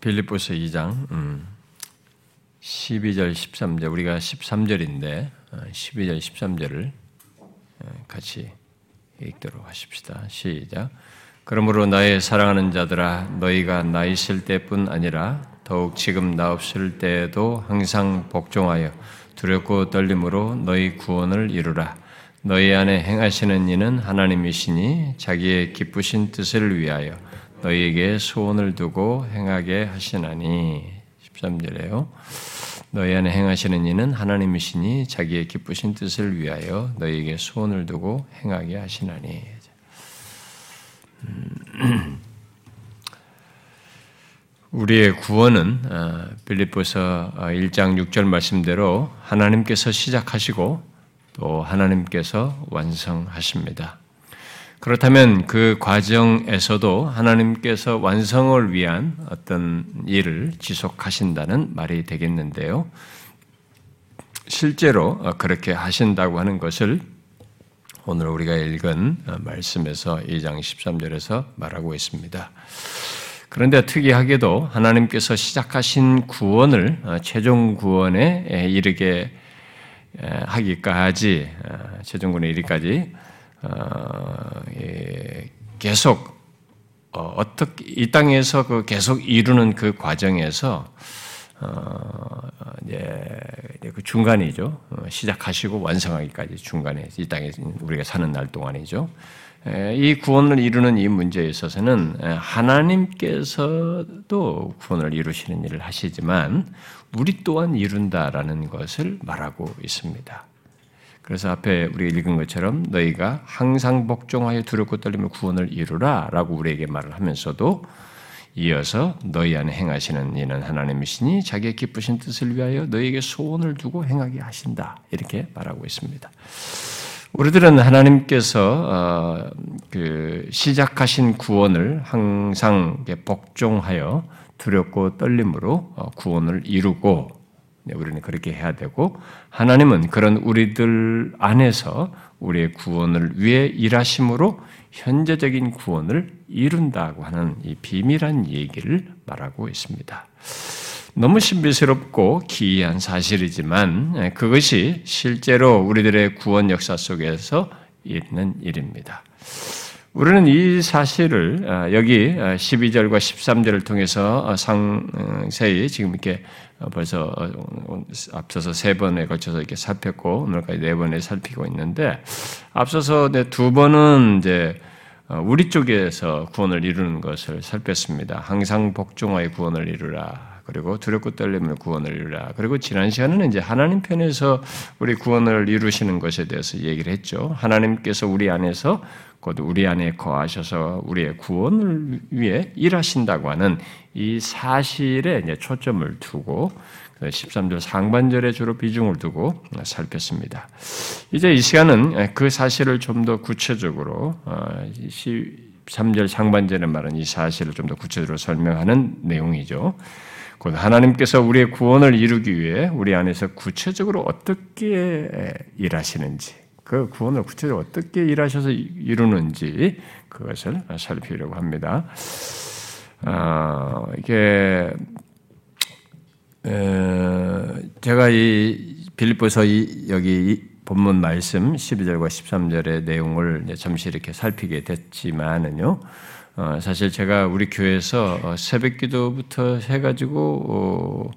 빌립보서 2장 음, 12절 13절 우리가 13절인데 12절 13절을 같이 읽도록 하십시다. 시작. 그러므로 나의 사랑하는 자들아 너희가 나 있을 때뿐 아니라 더욱 지금 나 없을 때에도 항상 복종하여 두렵고 떨림으로 너희 구원을 이루라. 너희 안에 행하시는 이는 하나님이시니 자기의 기쁘신 뜻을 위하여 너희에게 소원을 두고 행하게 하시나니 13절에요. 너희 안에 행하시는 이는 하나님이시니 자기의 기쁘신 뜻을 위하여 너희에게 소원을 두고 행하게 하시나니. 음. 우리의 구원은 어, 빌립보서 1장 어, 6절 말씀대로 하나님께서 시작하시고 또 하나님께서 완성하십니다. 그렇다면 그 과정에서도 하나님께서 완성을 위한 어떤 일을 지속하신다는 말이 되겠는데요. 실제로 그렇게 하신다고 하는 것을 오늘 우리가 읽은 말씀에서 2장 13절에서 말하고 있습니다. 그런데 특이하게도 하나님께서 시작하신 구원을 최종 구원에 이르게 하기까지 최종 구원에 이르기까지 어, 예, 계속 어, 떻게 이 땅에서 그 계속 이루는 그 과정에서 어, 이제 그 중간이죠. 어, 시작하시고 완성하기까지 중간에 이 땅에 우리가 사는 날 동안이죠. 이 구원을 이루는 이 문제에 있어서는 하나님께서도 구원을 이루시는 일을 하시지만 우리 또한 이룬다라는 것을 말하고 있습니다. 그래서 앞에 우리가 읽은 것처럼 너희가 항상 복종하여 두렵고 떨림을 구원을 이루라라고 우리에게 말을 하면서도 이어서 너희 안에 행하시는 이는 하나님이시니 자기의 기쁘신 뜻을 위하여 너희에게 소원을 두고 행하게 하신다 이렇게 말하고 있습니다. 우리들은 하나님께서 어, 그 시작하신 구원을 항상 복종하여 두렵고 떨림으로 어, 구원을 이루고 네, 우리는 그렇게 해야 되고 하나님은 그런 우리들 안에서 우리의 구원을 위해 일하심으로 현재적인 구원을 이룬다고 하는 이 비밀한 얘기를 말하고 있습니다. 너무 신비스럽고 기이한 사실이지만 예, 그것이 실제로 우리들의 구원 역사 속에서 있는 일입니다. 우리는 이 사실을 아, 여기 12절과 아, 13절을 통해서 아, 상세히 지금 이렇게 벌써 어, 앞서서 세 번에 걸쳐서 이렇게 살폈고 오늘까지 네 번에 살피고 있는데 앞서서 두 번은 이제 어, 우리 쪽에서 구원을 이루는 것을 살폈습니다. 항상 복종하여 구원을 이루라. 그리고 두렵고 떨림을 구원을 이루라. 그리고 지난 시간에는 이제 하나님 편에서 우리 구원을 이루시는 것에 대해서 얘기를 했죠. 하나님께서 우리 안에서 곧 우리 안에 거하셔서 우리의 구원을 위해 일하신다고 하는 이 사실에 초점을 두고 13절 그 상반절에 주로 비중을 두고 살폈습니다. 이제 이 시간은 그 사실을 좀 더 구체적으로 13절 어, 상반절에 말한 이 사실을 좀 더 구체적으로 설명하는 내용이죠. 곧 하나님께서 우리의 구원을 이루기 위해 우리 안에서 구체적으로 어떻게 일하시는지 그 구원을 구체적으로 어떻게 일하셔서 이루는지 그것을 살피려고 합니다. 아, 이게 에, 제가 이 빌립보서 이, 여기 이 본문 말씀 12절과 13절의 내용을 잠시 이렇게 살피게 됐지만은요. 어, 사실 제가 우리 교회에서 어, 새벽 기도부터 해가지고 어,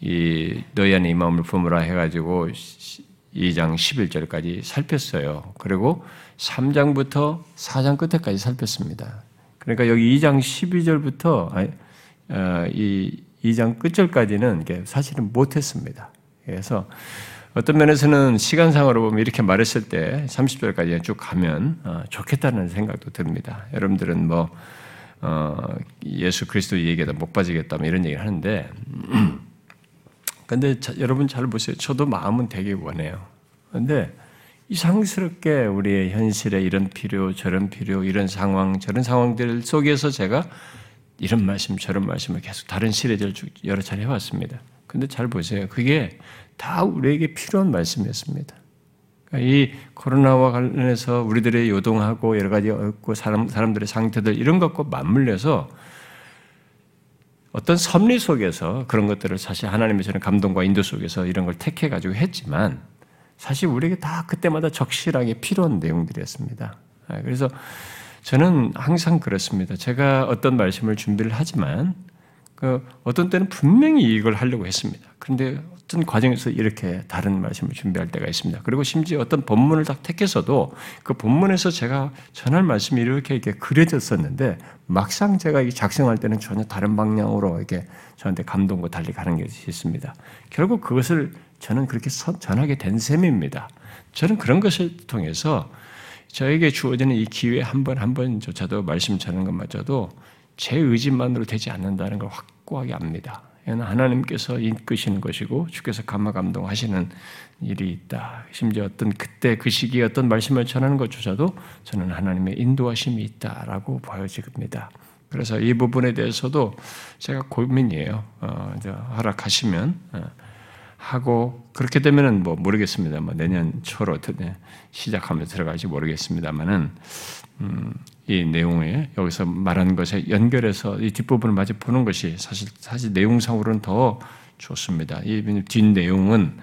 이 너희 안에 이 마음을 품으라 해가지고 2장 11절까지 살폈어요. 그리고 3장부터 4장 끝에까지 살폈습니다. 그러니까 여기 2장 12절부터 어, 이 2장 끝절까지는 사실은 못했습니다. 그래서 어떤 면에서는 시간상으로 보면 이렇게 말했을 때 30절까지 쭉 가면 어, 좋겠다는 생각도 듭니다. 여러분들은 뭐 어, 예수 그리스도 얘기에다 못 빠지겠다 뭐 이런 얘기를 하는데 근데 자, 여러분 잘 보세요. 저도 마음은 되게 원해요. 근데 이상스럽게 우리의 현실에 이런 필요, 저런 필요, 이런 상황, 저런 상황들 속에서 제가 이런 말씀, 저런 말씀을 계속 다른 시대들 여러 차례 해왔습니다. 근데 잘 보세요. 그게 다 우리에게 필요한 말씀이었습니다. 그러니까 이 코로나와 관련해서 우리들의 요동하고 여러 가지 없고 사람, 사람들의 상태들 이런 것과 맞물려서 어떤 섭리 속에서 그런 것들을 사실 하나님의 저는 감동과 인도 속에서 이런 걸 택해 가지고 했지만 사실 우리에게 다 그때마다 적실하게 필요한 내용들이었습니다. 아, 그래서 저는 항상 그렇습니다. 제가 어떤 말씀을 준비를 하지만 그 어떤 때는 분명히 이걸 하려고 했습니다. 그런데 어떤 과정에서 이렇게 다른 말씀을 준비할 때가 있습니다. 그리고 심지어 어떤 본문을 딱 택해서도 그 본문에서 제가 전할 말씀이 이렇게 이렇게 그려졌었는데 막상 제가 작성할 때는 전혀 다른 방향으로 이렇게 저한테 감동과 달리 가는 것이 있습니다. 결국 그것을 저는 그렇게 전하게 된 셈입니다. 저는 그런 것을 통해서 저에게 주어지는 이 기회 한 번 한 번조차도 말씀 전하는 것마저도 제 의지만으로 되지 않는다는 걸 확고하게 압니다. 하나님께서 이끄시는 것이고 주께서 감화 감동하시는 일이 있다. 심지어 어떤 그때 그 시기에 어떤 말씀을 전하는 것조차도 저는 하나님의 인도하심이 있다라고 보여집니다. 그래서 이 부분에 대해서도 제가 고민이에요. 어, 허락하시면 어, 하고 그렇게 되면은 뭐 모르겠습니다. 뭐 내년 초로 시작하면서 들어갈지 모르겠습니다만은 음, 이 내용에 여기서 말하는 것에 연결해서 이 뒷부분을 마저 보는 것이 사실 사실 내용상으로는 더 좋습니다. 이뒷 내용은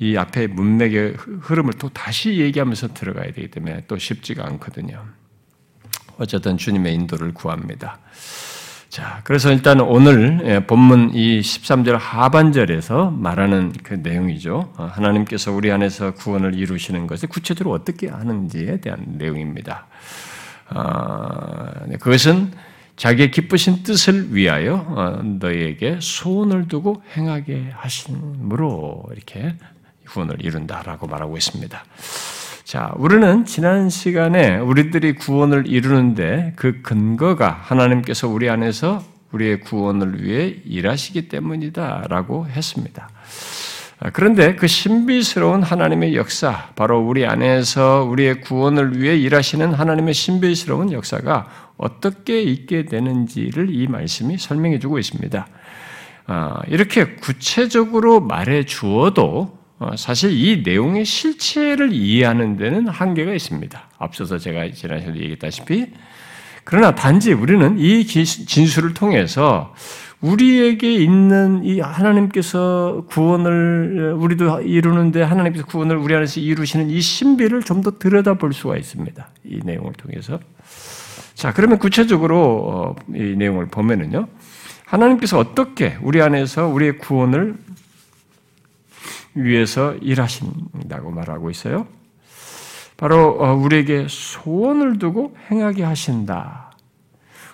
이 앞에 문맥의 흐름을 또 다시 얘기하면서 들어가야 되기 때문에 또 쉽지가 않거든요. 어쨌든 주님의 인도를 구합니다. 자, 그래서 일단 오늘 예, 본문 이 13절 하반절에서 말하는 그 내용이죠. 어, 하나님께서 우리 안에서 구원을 이루시는 것을 구체적으로 어떻게 하는지에 대한 내용입니다. 어, 네, 그것은 자기의 기쁘신 뜻을 위하여 어, 너희에게 소원을 두고 행하게 하심으로 이렇게 구원을 이룬다라고 말하고 있습니다. 자, 우리는 지난 시간에 우리들이 구원을 이루는데 그 근거가 하나님께서 우리 안에서 우리의 구원을 위해 일하시기 때문이다라고 했습니다. 그런데 그 신비스러운 하나님의 역사, 바로 우리 안에서 우리의 구원을 위해 일하시는 하나님의 신비스러운 역사가 어떻게 있게 되는지를 이 말씀이 설명해 주고 있습니다. 아, 이렇게 구체적으로 말해 주어도 어, 사실 이 내용의 실체를 이해하는 데는 한계가 있습니다. 앞서서 제가 지난 시간에 얘기했다시피 그러나 단지 우리는 이 진술을 통해서 우리에게 있는 이 하나님께서 구원을 우리도 이루는데 하나님께서 구원을 우리 안에서 이루시는 이 신비를 좀 더 들여다볼 수가 있습니다. 이 내용을 통해서. 자, 그러면 구체적으로 어, 이 내용을 보면은요. 하나님께서 어떻게 우리 안에서 우리의 구원을 위해서 일하신다고 말하고 있어요. 바로 어, 우리에게 소원을 두고 행하게 하신다.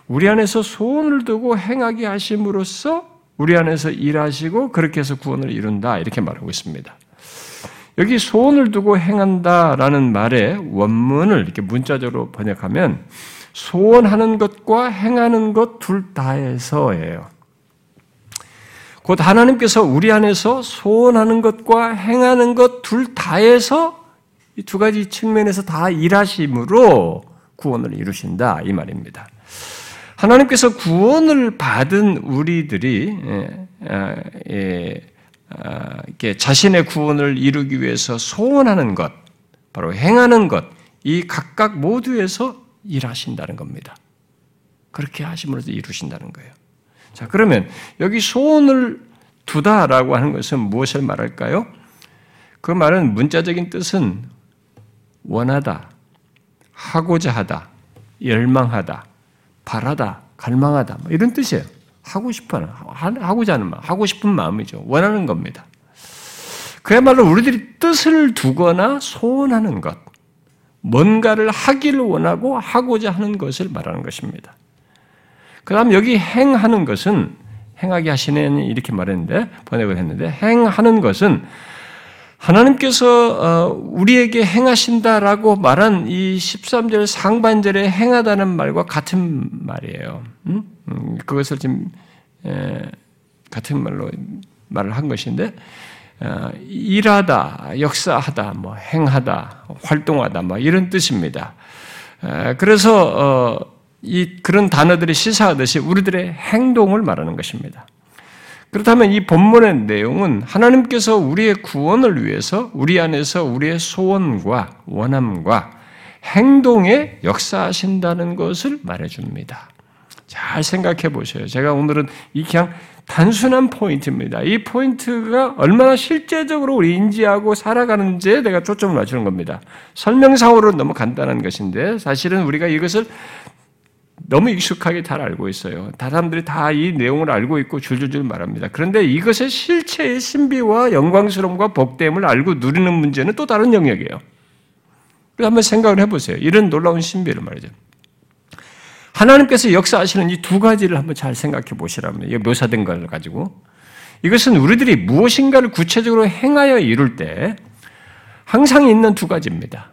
우리 안에서 소원을 두고 행하게 하심으로써 우리 안에서 일하시고 그렇게 해서 구원을 이룬다. 이렇게 말하고 있습니다. 여기 소원을 두고 행한다라는 말의 원문을 이렇게 문자적으로 번역하면 소원하는 것과 행하는 것 둘 다에서예요. 곧 하나님께서 우리 안에서 소원하는 것과 행하는 것 둘 다에서 이 두 가지 측면에서 다 일하심으로 구원을 이루신다 이 말입니다. 하나님께서 구원을 받은 우리들이 예, 아, 예, 아, 자신의 구원을 이루기 위해서 소원하는 것, 바로 행하는 것, 이 각각 모두에서 일하신다는 겁니다. 그렇게 하심으로써 이루신다는 거예요. 자, 그러면 여기 소원을 두다라고 하는 것은 무엇을 말할까요? 그 말은 문자적인 뜻은 원하다, 하고자 하다, 열망하다, 바라다, 갈망하다, 뭐 이런 뜻이에요. 하고 싶어 하고자 하는 마음, 하고 싶은 마음이죠. 원하는 겁니다. 그야말로 우리들이 뜻을 두거나 소원하는 것, 뭔가를 하기를 원하고 하고자 하는 것을 말하는 것입니다. 그 다음 여기 행하는 것은 행하게 하시는 이렇게 말했는데 번역을 했는데 행하는 것은 하나님께서 어, 우리에게 행하신다라고 말한 이 13절 상반절에 행하다는 말과 같은 말이에요. 음? 음, 그것을 지금 같은 말로 말을 한 것인데 어, 일하다, 역사하다, 뭐 행하다, 활동하다, 뭐 이런 뜻입니다. 그래서 어, 이 그런 단어들이 시사하듯이 우리들의 행동을 말하는 것입니다. 그렇다면 이 본문의 내용은 하나님께서 우리의 구원을 위해서 우리 안에서 우리의 소원과 원함과 행동에 역사하신다는 것을 말해줍니다. 잘 생각해 보세요. 제가 오늘은 이 그냥 단순한 포인트입니다. 이 포인트가 얼마나 실제적으로 우리 인지하고 살아가는지에 내가 초점을 맞추는 겁니다. 설명상으로는 너무 간단한 것인데 사실은 우리가 이것을 너무 익숙하게 잘 알고 있어요. 사람들이 다 이 내용을 알고 있고 줄줄줄 말합니다. 그런데 이것의 실체의 신비와 영광스러움과 복됨을 알고 누리는 문제는 또 다른 영역이에요. 한번 생각을 해보세요. 이런 놀라운 신비를 말이죠. 하나님께서 역사하시는 이 두 가지를 한번 잘 생각해 보시라면, 이 묘사된 걸 가지고. 이것은 우리들이 무엇인가를 구체적으로 행하여 이룰 때 항상 있는 두 가지입니다.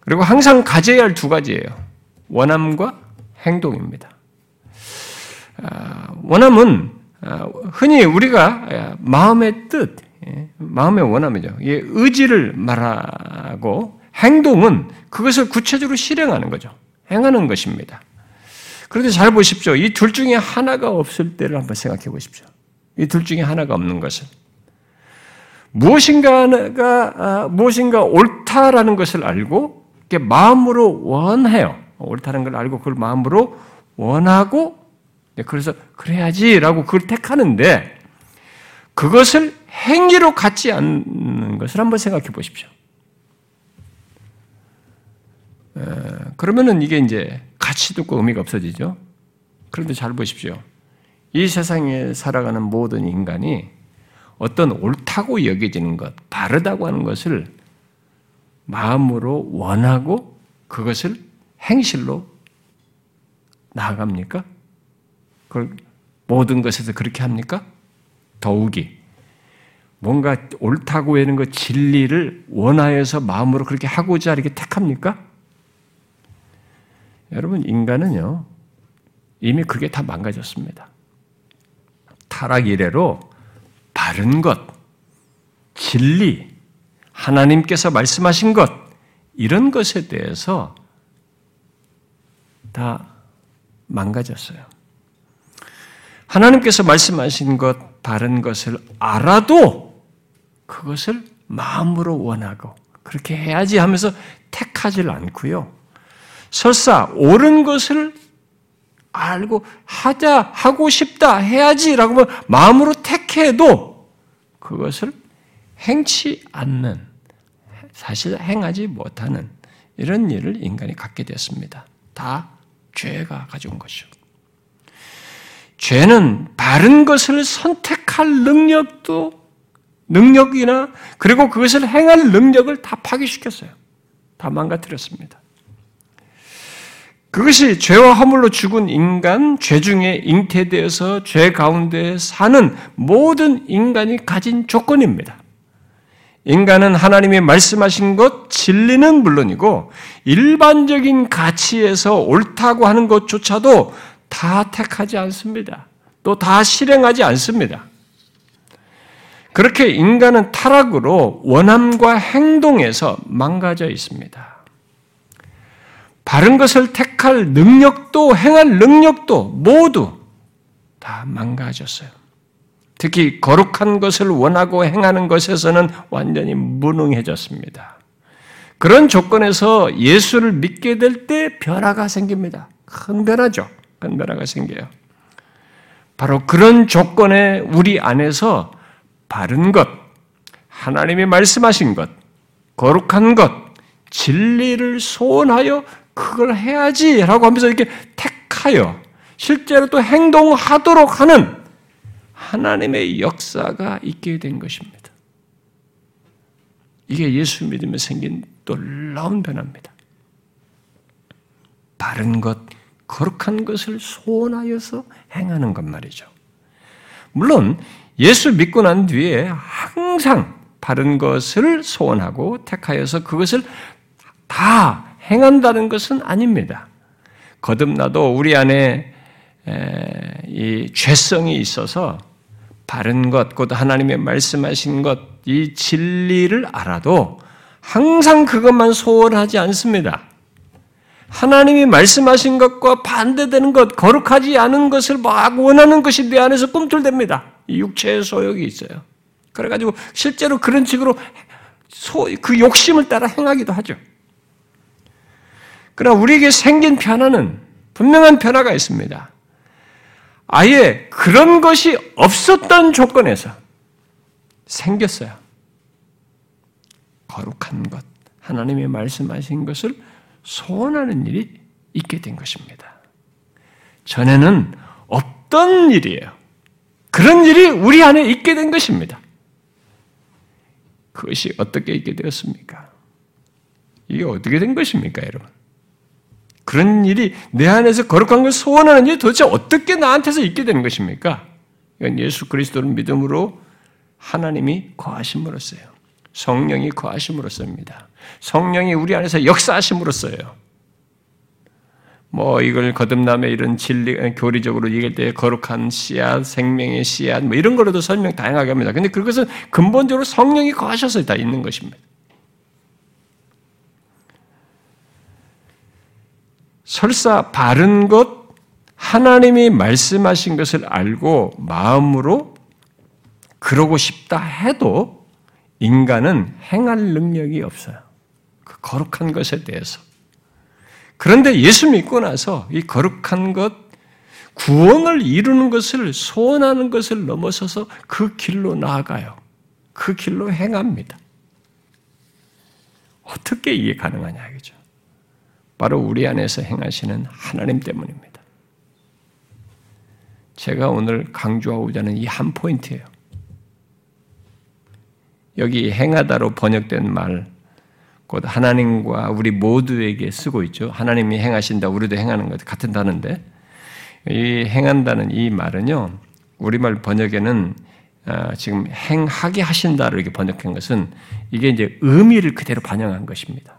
그리고 항상 가져야 할 두 가지예요. 원함과 행동입니다. 아, 원함은 아, 흔히 우리가 마음의 뜻, 예, 마음의 원함이죠. 의지를 말하고 행동은 그것을 구체적으로 실행하는 거죠. 행하는 것입니다. 그런데 잘 보십시오. 이 둘 중에 하나가 없을 때를 한번 생각해 보십시오. 이 둘 중에 하나가 없는 것을. 무엇인가가, 아, 무엇인가 옳다라는 것을 알고, 마음으로 원해요. 옳다는 걸 알고 그걸 마음으로 원하고, 네, 그래서 그래야지라고 그걸 택하는데, 그것을 행위로 갖지 않는 것을 한번 생각해 보십시오. 그러면은 이게 이제 가치도 없고 의미가 없어지죠. 그런데 잘 보십시오. 이 세상에 살아가는 모든 인간이 어떤 옳다고 여겨지는 것, 바르다고 하는 것을 마음으로 원하고 그것을 행실로 나아갑니까? 그걸 모든 것에서 그렇게 합니까? 더욱이 뭔가 옳다고 하는 것 진리를 원하여서 마음으로 그렇게 하고자 이렇게 택합니까? 여러분, 인간은요, 이미 그게 다 망가졌습니다. 타락 이래로 바른 것, 진리, 하나님께서 말씀하신 것, 이런 것에 대해서 다 망가졌어요. 하나님께서 말씀하신 것, 바른 것을 알아도 그것을 마음으로 원하고 그렇게 해야지 하면서 택하지 않고요. 설사 옳은 것을 알고 하자 하고 싶다 해야지라고 뭐 마음으로 택해도 그것을 행치 않는 사실 행하지 못하는 이런 일을 인간이 갖게 됐습니다. 다 죄가 가져온 것이죠. 죄는 바른 것을 선택할 능력도 능력이나 그리고 그것을 행할 능력을 다 파괴시켰어요. 다 망가뜨렸습니다. 그것이 죄와 허물로 죽은 인간, 죄 중에 잉태되어서 죄 가운데 사는 모든 인간이 가진 조건입니다. 인간은 하나님이 말씀하신 것, 진리는 물론이고, 일반적인 가치에서 옳다고 하는 것조차도 다 택하지 않습니다. 또 다 실행하지 않습니다. 그렇게 인간은 타락으로 원함과 행동에서 망가져 있습니다. 바른 것을 택할 능력도 행할 능력도 모두 다 망가졌어요. 특히 거룩한 것을 원하고 행하는 것에서는 완전히 무능해졌습니다. 그런 조건에서 예수를 믿게 될 때 변화가 생깁니다. 큰 변화죠. 큰 변화가 생겨요. 바로 그런 조건에 우리 안에서 바른 것, 하나님이 말씀하신 것, 거룩한 것, 진리를 소원하여 그걸 해야지라고 하면서 이렇게 택하여 실제로 또 행동하도록 하는 하나님의 역사가 있게 된 것입니다. 이게 예수 믿으면 생긴 놀라운 변화입니다. 바른 것, 거룩한 것을 소원하여서 행하는 것 말이죠. 물론 예수 믿고 난 뒤에 항상 바른 것을 소원하고 택하여서 그것을 다 행한다는 것은 아닙니다. 거듭나도 우리 안에 이 죄성이 있어서 바른 것, 곧 하나님의 말씀하신 것, 이 진리를 알아도 항상 그것만 소원하지 않습니다. 하나님이 말씀하신 것과 반대되는 것, 거룩하지 않은 것을 막 원하는 것이 내 안에서 꿈틀댑니다. 이 육체의 소욕이 있어요. 그래가지고 실제로 그런 식으로 소, 그 욕심을 따라 행하기도 하죠. 그러나 우리에게 생긴 변화는 분명한 변화가 있습니다. 아예 그런 것이 없었던 조건에서 생겼어요. 거룩한 것, 하나님이 말씀하신 것을 소원하는 일이 있게 된 것입니다. 전에는 없던 일이에요. 그런 일이 우리 안에 있게 된 것입니다. 그것이 어떻게 있게 되었습니까? 이게 어떻게 된 것입니까, 여러분? 그런 일이 내 안에서 거룩한 걸 소원하는 일이 도대체 어떻게 나한테서 있게 되는 것입니까? 이건 예수 그리스도를 믿음으로 하나님이 거하심으로써요. 성령이 거하심으로써입니다. 성령이 우리 안에서 역사하심으로써요. 뭐 이걸 거듭남의 이런 진리 교리적으로 얘기할 때 거룩한 씨앗, 생명의 씨앗 뭐 이런 거로도 설명 다양하게 합니다. 근데 그것은 근본적으로 성령이 거하셔서 다 있는 것입니다. 설사 바른 것, 하나님이 말씀하신 것을 알고 마음으로 그러고 싶다 해도 인간은 행할 능력이 없어요. 그 거룩한 것에 대해서. 그런데 예수 믿고 나서 이 거룩한 것, 구원을 이루는 것을 소원하는 것을 넘어서서 그 길로 나아가요. 그 길로 행합니다. 어떻게 이해 가능하냐, 그죠? 바로 우리 안에서 행하시는 하나님 때문입니다. 제가 오늘 강조하고자 하는 이 한 포인트예요. 여기 행하다로 번역된 말, 곧 하나님과 우리 모두에게 쓰고 있죠. 하나님이 행하신다, 우리도 행하는 것 같은 단어인데, 이 행한다는 이 말은요, 우리말 번역에는 아, 지금 행하게 하신다를 이렇게 번역한 것은 이게 이제 의미를 그대로 반영한 것입니다.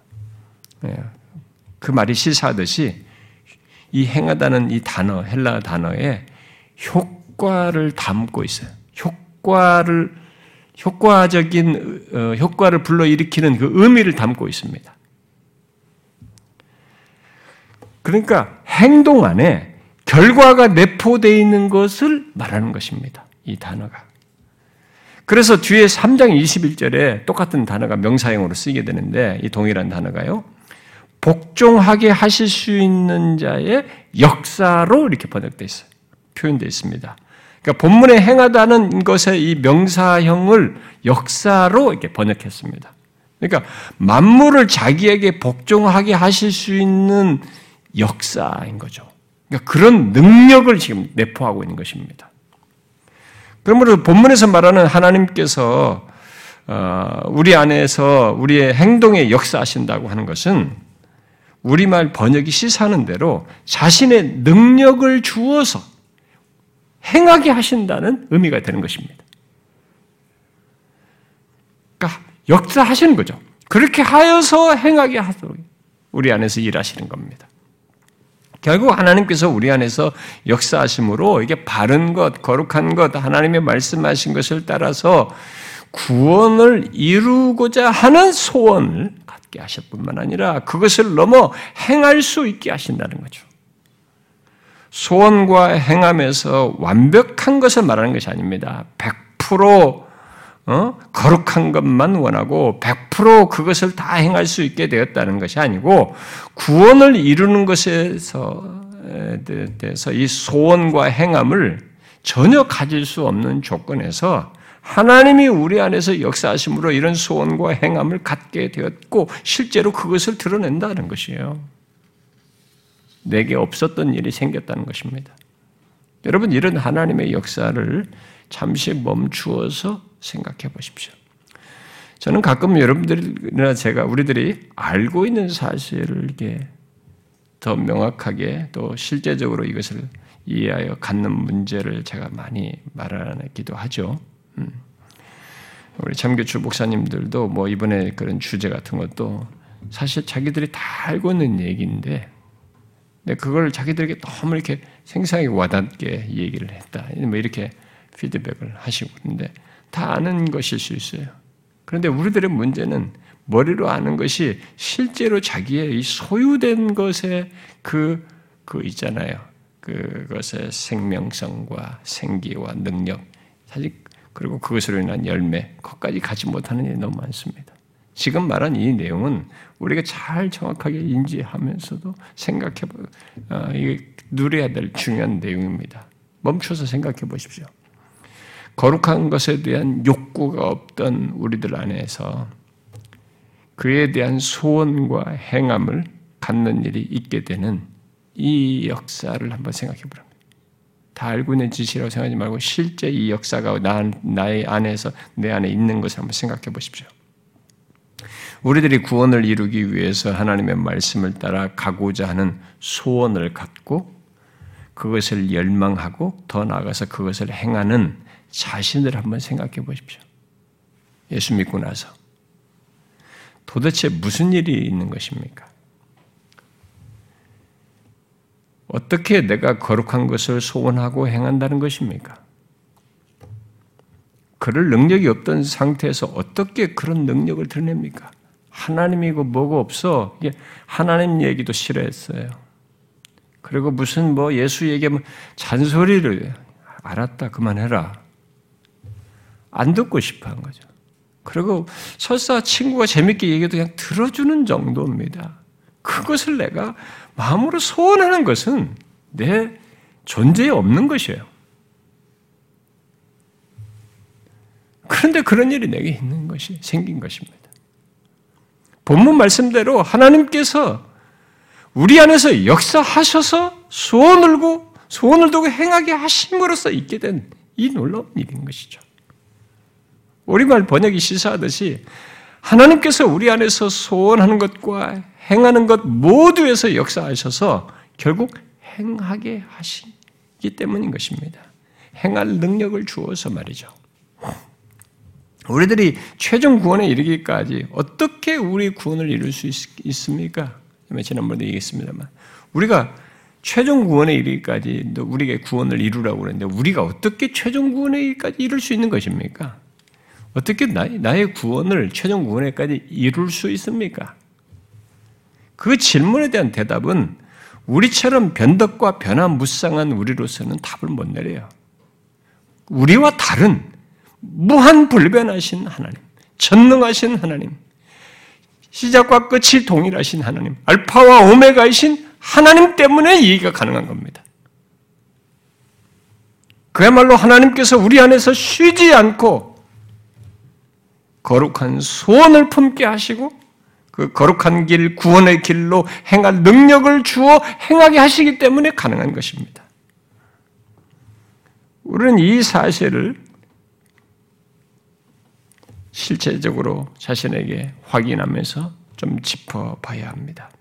예, 그 말이 시사하듯이 이 행하다는 이 단어, 헬라 단어에 효과를 담고 있어요. 효과를, 효과적인, 어, 효과를 불러일으키는 그 의미를 담고 있습니다. 그러니까 행동 안에 결과가 내포되어 있는 것을 말하는 것입니다. 이 단어가. 그래서 뒤에 3장 21절에 똑같은 단어가 명사형으로 쓰게 되는데 이 동일한 단어가요. 복종하게 하실 수 있는 자의 역사로 이렇게 번역되어 있어요. 표현되어 있습니다. 그러니까 본문에 행하다는 것의 이 명사형을 역사로 이렇게 번역했습니다. 그러니까 만물을 자기에게 복종하게 하실 수 있는 역사인 거죠. 그러니까 그런 능력을 지금 내포하고 있는 것입니다. 그러므로 본문에서 말하는 하나님께서 어, 우리 안에서 우리의 행동에 역사하신다고 하는 것은 우리말 번역이 시사하는 대로 자신의 능력을 주어서 행하게 하신다는 의미가 되는 것입니다. 그러니까 역사하시는 거죠. 그렇게 하여서 행하게 하도록 우리 안에서 일하시는 겁니다. 결국 하나님께서 우리 안에서 역사하심으로 이게 바른 것, 거룩한 것, 하나님의 말씀하신 것을 따라서 구원을 이루고자 하는 소원을 갖게 하실 뿐만 아니라 그것을 넘어 행할 수 있게 하신다는 거죠. 소원과 행함에서 완벽한 것을 말하는 것이 아닙니다. 100% 어? 거룩한 것만 원하고 100% 그것을 다 행할 수 있게 되었다는 것이 아니고 구원을 이루는 것에서 대해서 이 소원과 행함을 전혀 가질 수 없는 조건에서 하나님이 우리 안에서 역사하심으로 이런 소원과 행함을 갖게 되었고 실제로 그것을 드러낸다는 것이에요. 내게 없었던 일이 생겼다는 것입니다. 여러분 이런 하나님의 역사를 잠시 멈추어서 생각해 보십시오. 저는 가끔 여러분들이나 제가 우리들이 알고 있는 사실을 이렇게 더 명확하게 또 실제적으로 이것을 이해하여 갖는 문제를 제가 많이 말하기도 하죠. 음. 우리 참교추 목사님들도 뭐 이번에 그런 주제 같은 것도 사실 자기들이 다 알고 있는 얘기인데, 근데 그걸 자기들에게 너무 이렇게 생생하게 와닿게 얘기를 했다. 뭐 이렇게 피드백을 하시고 있는데 다 아는 것일 수 있어요. 그런데 우리들의 문제는 머리로 아는 것이 실제로 자기의 이 소유된 것의 그, 그 있잖아요. 그것의 생명성과 생기와 능력. 사실 그리고 그것으로 인한 열매, 그것까지 가지 못하는 일이 너무 많습니다. 지금 말한 이 내용은 우리가 잘 정확하게 인지하면서도 생각해 보, 어, 누려야 될 중요한 내용입니다. 멈춰서 생각해 보십시오. 거룩한 것에 대한 욕구가 없던 우리들 안에서 그에 대한 소원과 행함을 갖는 일이 있게 되는 이 역사를 한번 생각해 보랍니 다. 다 알고 있는 지시라고 생각하지 말고 실제 이 역사가 나, 나의 안에서 내 안에 있는 것을 한번 생각해 보십시오. 우리들이 구원을 이루기 위해서 하나님의 말씀을 따라 가고자 하는 소원을 갖고 그것을 열망하고 더 나아가서 그것을 행하는 자신을 한번 생각해 보십시오. 예수 믿고 나서 도대체 무슨 일이 있는 것입니까? 어떻게 내가 거룩한 것을 소원하고 행한다는 것입니까? 그럴 능력이 없던 상태에서 어떻게 그런 능력을 드러냅니까? 하나님이고 뭐고 없어. 하나님 얘기도 싫어했어요. 그리고 무슨 뭐 예수 얘기하면 잔소리를 알았다 그만해라. 안 듣고 싶어 한 거죠. 그리고 설사 친구가 재밌게 얘기해도 그냥 들어주는 정도입니다. 그것을 내가 마음으로 소원하는 것은 내 존재에 없는 것이에요. 그런데 그런 일이 내게 있는 것이 생긴 것입니다. 본문 말씀대로 하나님께서 우리 안에서 역사하셔서 소원을 고 소원을 두고 행하게 하심으로써 있게 된 이 놀라운 일인 것이죠. 우리말 번역이 시사하듯이 하나님께서 우리 안에서 소원하는 것과 행하는 것 모두에서 역사하셔서 결국 행하게 하시기 때문인 것입니다. 행할 능력을 주어서 말이죠. 우리들이 최종 구원에 이르기까지 어떻게 우리 구원을 이룰 수 있, 습니까 지난번에 얘기했습니다만 우리가 최종 구원에 이르기까지 우리에게 구원을 이루라고 그러는데 우리가 어떻게 최종 구원에 이르기까지 이룰 수 있는 것입니까? 어떻게 나의 구원을 최종 구원에까지 이룰 수 있습니까? 그 질문에 대한 대답은 우리처럼 변덕과 변화무쌍한 우리로서는 답을 못 내려요. 우리와 다른 무한 불변하신 하나님, 전능하신 하나님, 시작과 끝이 동일하신 하나님, 알파와 오메가이신 하나님 때문에 이해가 가능한 겁니다. 그야말로 하나님께서 우리 안에서 쉬지 않고 거룩한 소원을 품게 하시고 그 거룩한 길, 구원의 길로 행할 능력을 주어 행하게 하시기 때문에 가능한 것입니다. 우리는 이 사실을 실제적으로 자신에게 확인하면서 좀 짚어봐야 합니다.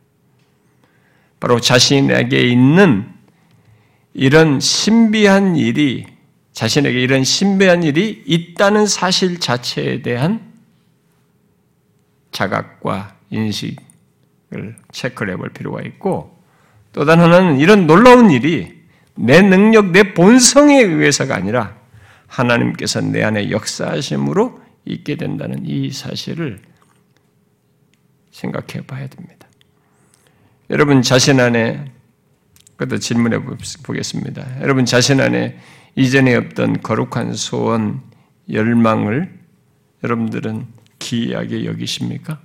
바로 자신에게 있는 이런 신비한 일이 자신에게 이런 신비한 일이 있다는 사실 자체에 대한 자각과 인식을 체크를 해볼 필요가 있고 또 다른 하나는 이런 놀라운 일이 내 능력, 내 본성에 의해서가 아니라 하나님께서 내 안에 역사하심으로 있게 된다는 이 사실을 생각해 봐야 됩니다. 여러분 자신 안에 그것도 질문해 보겠습니다. 여러분 자신 안에 이전에 없던 거룩한 소원, 열망을 여러분들은 기이하게 여기십니까?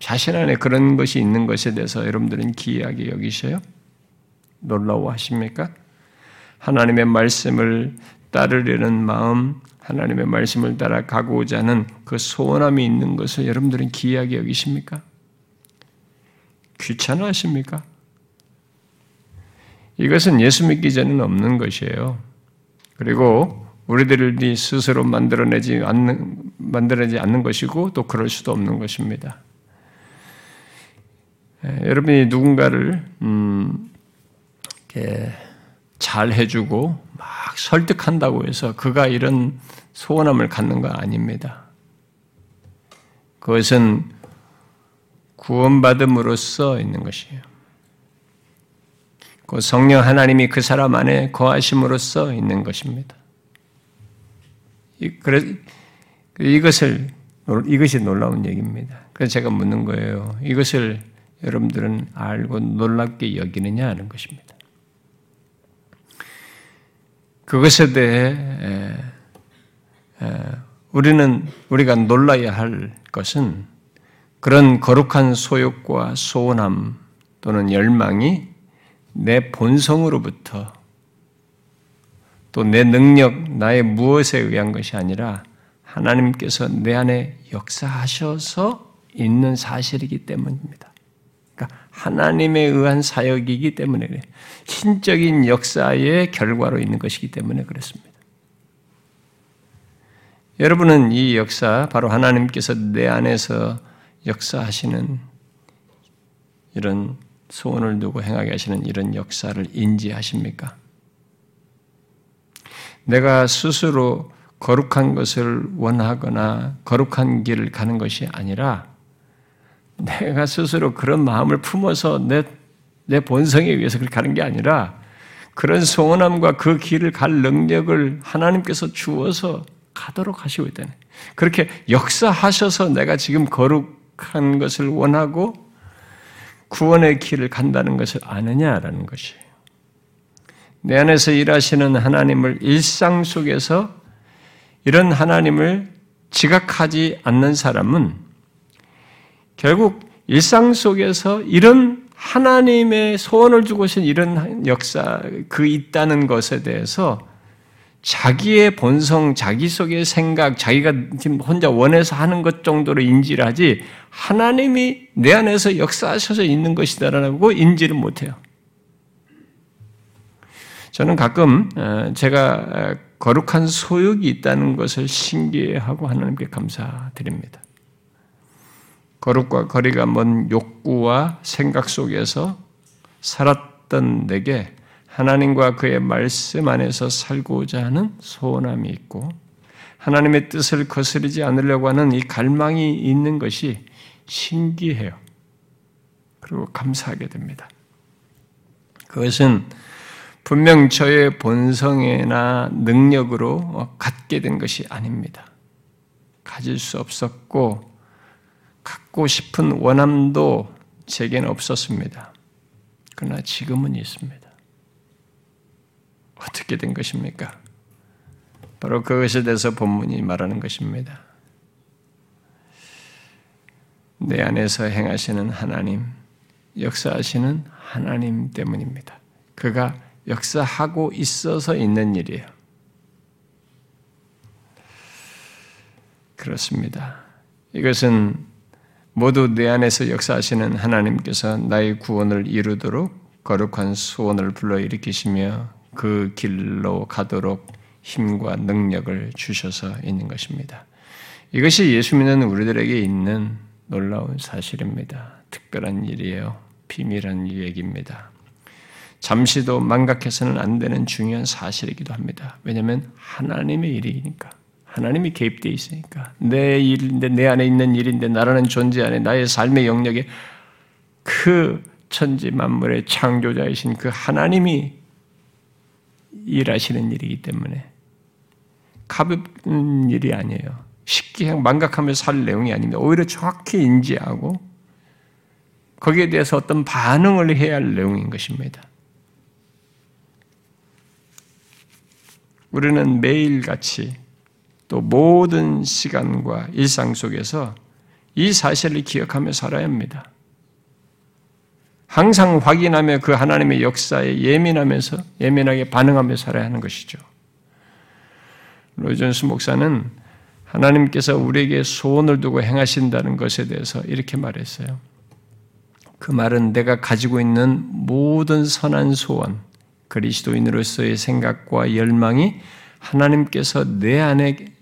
자신 안에 그런 것이 있는 것에 대해서 여러분들은 기이하게 여기셔요? 놀라워하십니까? 하나님의 말씀을 따르려는 마음, 하나님의 말씀을 따라 가고자 하는 그 소원함이 있는 것을 여러분들은 기이하게 여기십니까? 귀찮아하십니까? 이것은 예수 믿기 전에는 없는 것이에요. 그리고 우리들이 스스로 만들어내지 않는, 만들어내지 않는 것이고 또 그럴 수도 없는 것입니다. 예, 여러분이 누군가를 음, 잘 해주고 막 설득한다고 해서 그가 이런 소원함을 갖는 거 아닙니다. 그것은 구원받음으로써 있는 것이에요. 그 성령 하나님이 그 사람 안에 거하심으로써 있는 것입니다. 그래, 이것을, 이것이 놀라운 얘기입니다. 그래서 제가 묻는 거예요. 이것을 여러분들은 알고 놀랍게 여기느냐 하는 것입니다. 그것에 대해 우리는 우리가 놀라야 할 것은 그런 거룩한 소욕과 소원함 또는 열망이 내 본성으로부터 또 내 능력, 나의 무엇에 의한 것이 아니라 하나님께서 내 안에 역사하셔서 있는 사실이기 때문입니다. 하나님에 의한 사역이기 때문에 그래요. 신적인 역사의 결과로 있는 것이기 때문에 그렇습니다. 여러분은 이 역사, 바로 하나님께서 내 안에서 역사하시는 이런 소원을 두고 행하게 하시는 이런 역사를 인지하십니까? 내가 스스로 거룩한 것을 원하거나 거룩한 길을 가는 것이 아니라 내가 스스로 그런 마음을 품어서 내, 내 본성에 의해서 그렇게 가는 게 아니라 그런 소원함과 그 길을 갈 능력을 하나님께서 주어서 가도록 하시고 있다는. 그렇게 역사하셔서 내가 지금 거룩한 것을 원하고 구원의 길을 간다는 것을 아느냐라는 것이에요. 내 안에서 일하시는 하나님을 일상 속에서 이런 하나님을 지각하지 않는 사람은 결국 일상 속에서 이런 하나님의 소원을 주고 신 이런 역사, 그 있다는 것에 대해서 자기의 본성, 자기 속의 생각, 자기가 지금 혼자 원해서 하는 것 정도로 인지를 하지 하나님이 내 안에서 역사하셔서 있는 것이다라고 인지를 못해요. 저는 가끔 어, 제가 어, 거룩한 소욕이 있다는 것을 신기해하고 하나님께 감사드립니다. 거룩과 거리가 먼 욕구와 생각 속에서 살았던 내게 하나님과 그의 말씀 안에서 살고자 하는 소원함이 있고 하나님의 뜻을 거스르지 않으려고 하는 이 갈망이 있는 것이 신기해요. 그리고 감사하게 됩니다. 그것은 분명 저의 본성이나 능력으로 갖게 된 것이 아닙니다. 가질 수 없었고, 갖고 싶은 원함도 제게는 없었습니다. 그러나 지금은 있습니다. 어떻게 된 것입니까? 바로 그것에 대해서 본문이 말하는 것입니다. 내 안에서 행하시는 하나님, 역사하시는 하나님 때문입니다. 그가 역사하고 있어서 있는 일이에요. 그렇습니다. 이것은 모두 내 안에서 역사하시는 하나님께서 나의 구원을 이루도록 거룩한 소원을 불러일으키시며 그 길로 가도록 힘과 능력을 주셔서 있는 것입니다. 이것이 예수 믿는 우리들에게 있는 놀라운 사실입니다. 특별한 일이에요. 비밀한 얘기입니다. 잠시도 망각해서는 안 되는 중요한 사실이기도 합니다. 왜냐하면 하나님의 일이니까. 하나님이 개입되어 있으니까. 내 일인데, 내 안에 있는 일인데, 나라는 존재 안에 나의 삶의 영역에 그 천지 만물의 창조자이신 그 하나님이 일하시는 일이기 때문에 가볍은 일이 아니에요. 쉽게 망각하며 살 내용이 아닙니다. 오히려 정확히 인지하고 거기에 대해서 어떤 반응을 해야 할 내용인 것입니다. 우리는 매일같이 또 모든 시간과 일상 속에서 이 사실을 기억하며 살아야 합니다. 항상 확인하며 그 하나님의 역사에 예민하면서 예민하게 반응하며 살아야 하는 것이죠. 로이존스 목사는 하나님께서 우리에게 소원을 두고 행하신다는 것에 대해서 이렇게 말했어요. 그 말은 내가 가지고 있는 모든 선한 소원, 그리스도인으로서의 생각과 열망이 하나님께서 내 안에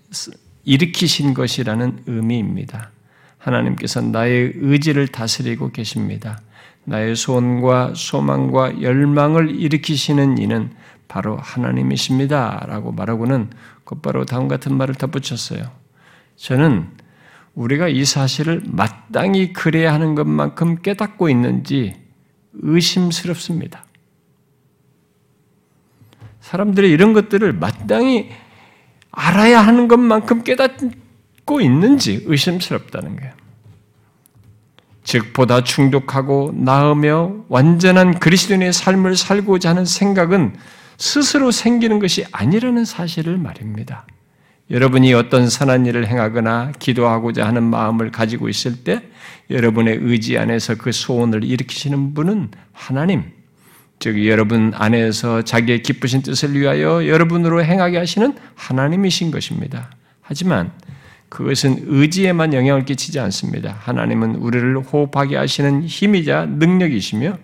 일으키신 것이라는 의미입니다. 하나님께서 나의 의지를 다스리고 계십니다. 나의 소원과 소망과 열망을 일으키시는 이는 바로 하나님이십니다. 라고 말하고는 곧바로 다음 같은 말을 덧붙였어요. 저는 우리가 이 사실을 마땅히 그래야 하는 것만큼 깨닫고 있는지 의심스럽습니다. 사람들이 이런 것들을 마땅히 알아야 하는 것만큼 깨닫고 있는지 의심스럽다는 거예요. 즉, 보다 충족하고 나으며 완전한 그리스도인의 삶을 살고자 하는 생각은 스스로 생기는 것이 아니라는 사실을 말입니다. 여러분이 어떤 선한 일을 행하거나 기도하고자 하는 마음을 가지고 있을 때 여러분의 의지 안에서 그 소원을 일으키시는 분은 하나님, 즉 여러분 안에서 자기의 기쁘신 뜻을 위하여 여러분으로 행하게 하시는 하나님이신 것입니다. 하지만 그것은 의지에만 영향을 끼치지 않습니다. 하나님은 우리를 호흡하게 하시는 힘이자 능력이시며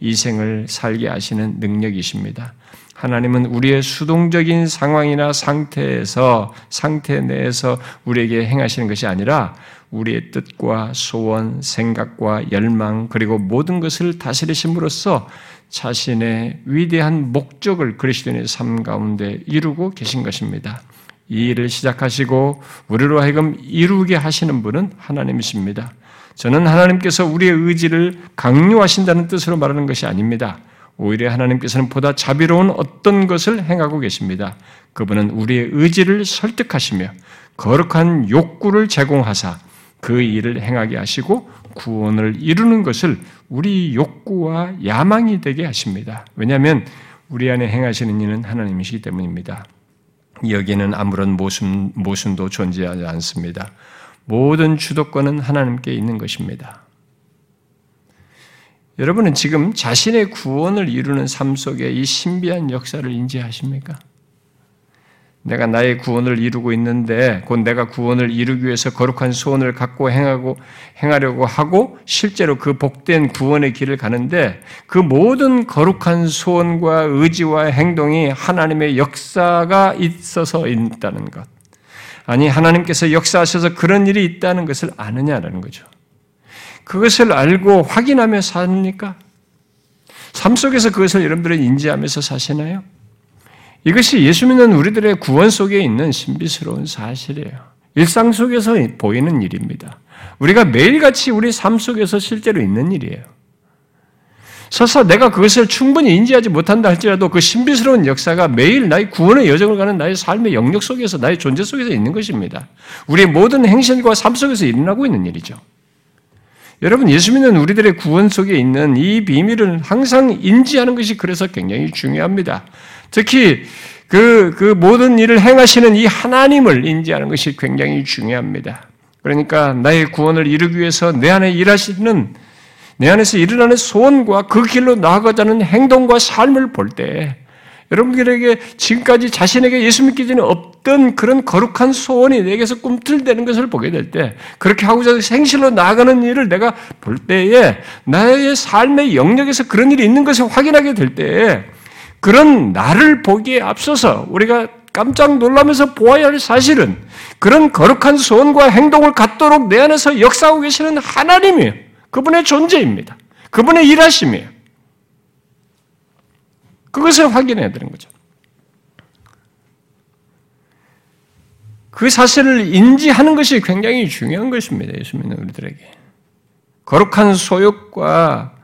이 생을 살게 하시는 능력이십니다. 하나님은 우리의 수동적인 상황이나 상태에서 상태 내에서 우리에게 행하시는 것이 아니라 우리의 뜻과 소원, 생각과 열망 그리고 모든 것을 다스리심으로써 자신의 위대한 목적을 그리스도인의 삶 가운데 이루고 계신 것입니다. 이 일을 시작하시고 우리로 하여금 이루게 하시는 분은 하나님이십니다. 저는 하나님께서 우리의 의지를 강요하신다는 뜻으로 말하는 것이 아닙니다. 오히려 하나님께서는 보다 자비로운 어떤 것을 행하고 계십니다. 그분은 우리의 의지를 설득하시며 거룩한 욕구를 제공하사 그 일을 행하게 하시고 구원을 이루는 것을 우리 욕구와 야망이 되게 하십니다. 왜냐하면 우리 안에 행하시는 이는 하나님이시기 때문입니다. 여기는 아무런 모순, 모순도 존재하지 않습니다. 모든 주도권은 하나님께 있는 것입니다. 여러분은 지금 자신의 구원을 이루는 삶 속에 이 신비한 역사를 인지하십니까? 내가 나의 구원을 이루고 있는데 곧 내가 구원을 이루기 위해서 거룩한 소원을 갖고 행하고 행하려고 하고 실제로 그 복된 구원의 길을 가는데 그 모든 거룩한 소원과 의지와 행동이 하나님의 역사가 있어서 있다는 것. 아니 하나님께서 역사하셔서 그런 일이 있다는 것을 아느냐라는 거죠. 그것을 알고 확인하며 삽니까? 삶 속에서 그것을 여러분들은 인지하면서 사시나요? 이것이 예수 믿는 우리들의 구원 속에 있는 신비스러운 사실이에요. 일상 속에서 보이는 일입니다. 우리가 매일같이 우리 삶 속에서 실제로 있는 일이에요. 설사 내가 그것을 충분히 인지하지 못한다 할지라도 그 신비스러운 역사가 매일 나의 구원의 여정을 가는 나의 삶의 영역 속에서 나의 존재 속에서 있는 것입니다. 우리의 모든 행실과 삶 속에서 일어나고 있는 일이죠. 여러분, 예수 믿는 우리들의 구원 속에 있는 이 비밀을 항상 인지하는 것이 그래서 굉장히 중요합니다. 특히 그, 그 모든 일을 행하시는 이 하나님을 인지하는 것이 굉장히 중요합니다. 그러니까 나의 구원을 이루기 위해서 내 안에 일하시는 내 안에서 일어나는 소원과 그 길로 나아가자는 행동과 삶을 볼 때 여러분들에게 지금까지 자신에게 예수 믿기 전에 없던 그런 거룩한 소원이 내게서 꿈틀대는 것을 보게 될 때, 그렇게 하고자 생실로 나아가는 일을 내가 볼 때에, 나의 삶의 영역에서 그런 일이 있는 것을 확인하게 될 때에, 그런 나를 보기에 앞서서 우리가 깜짝 놀라면서 보아야 할 사실은 그런 거룩한 소원과 행동을 갖도록 내 안에서 역사하고 계시는 하나님이에요. 그분의 존재입니다. 그분의 일하심이에요. 그것을 확인해야 되는 거죠. 그 사실을 인지하는 것이 굉장히 중요한 것입니다. 예수 믿는 우리들에게. 거룩한 소욕과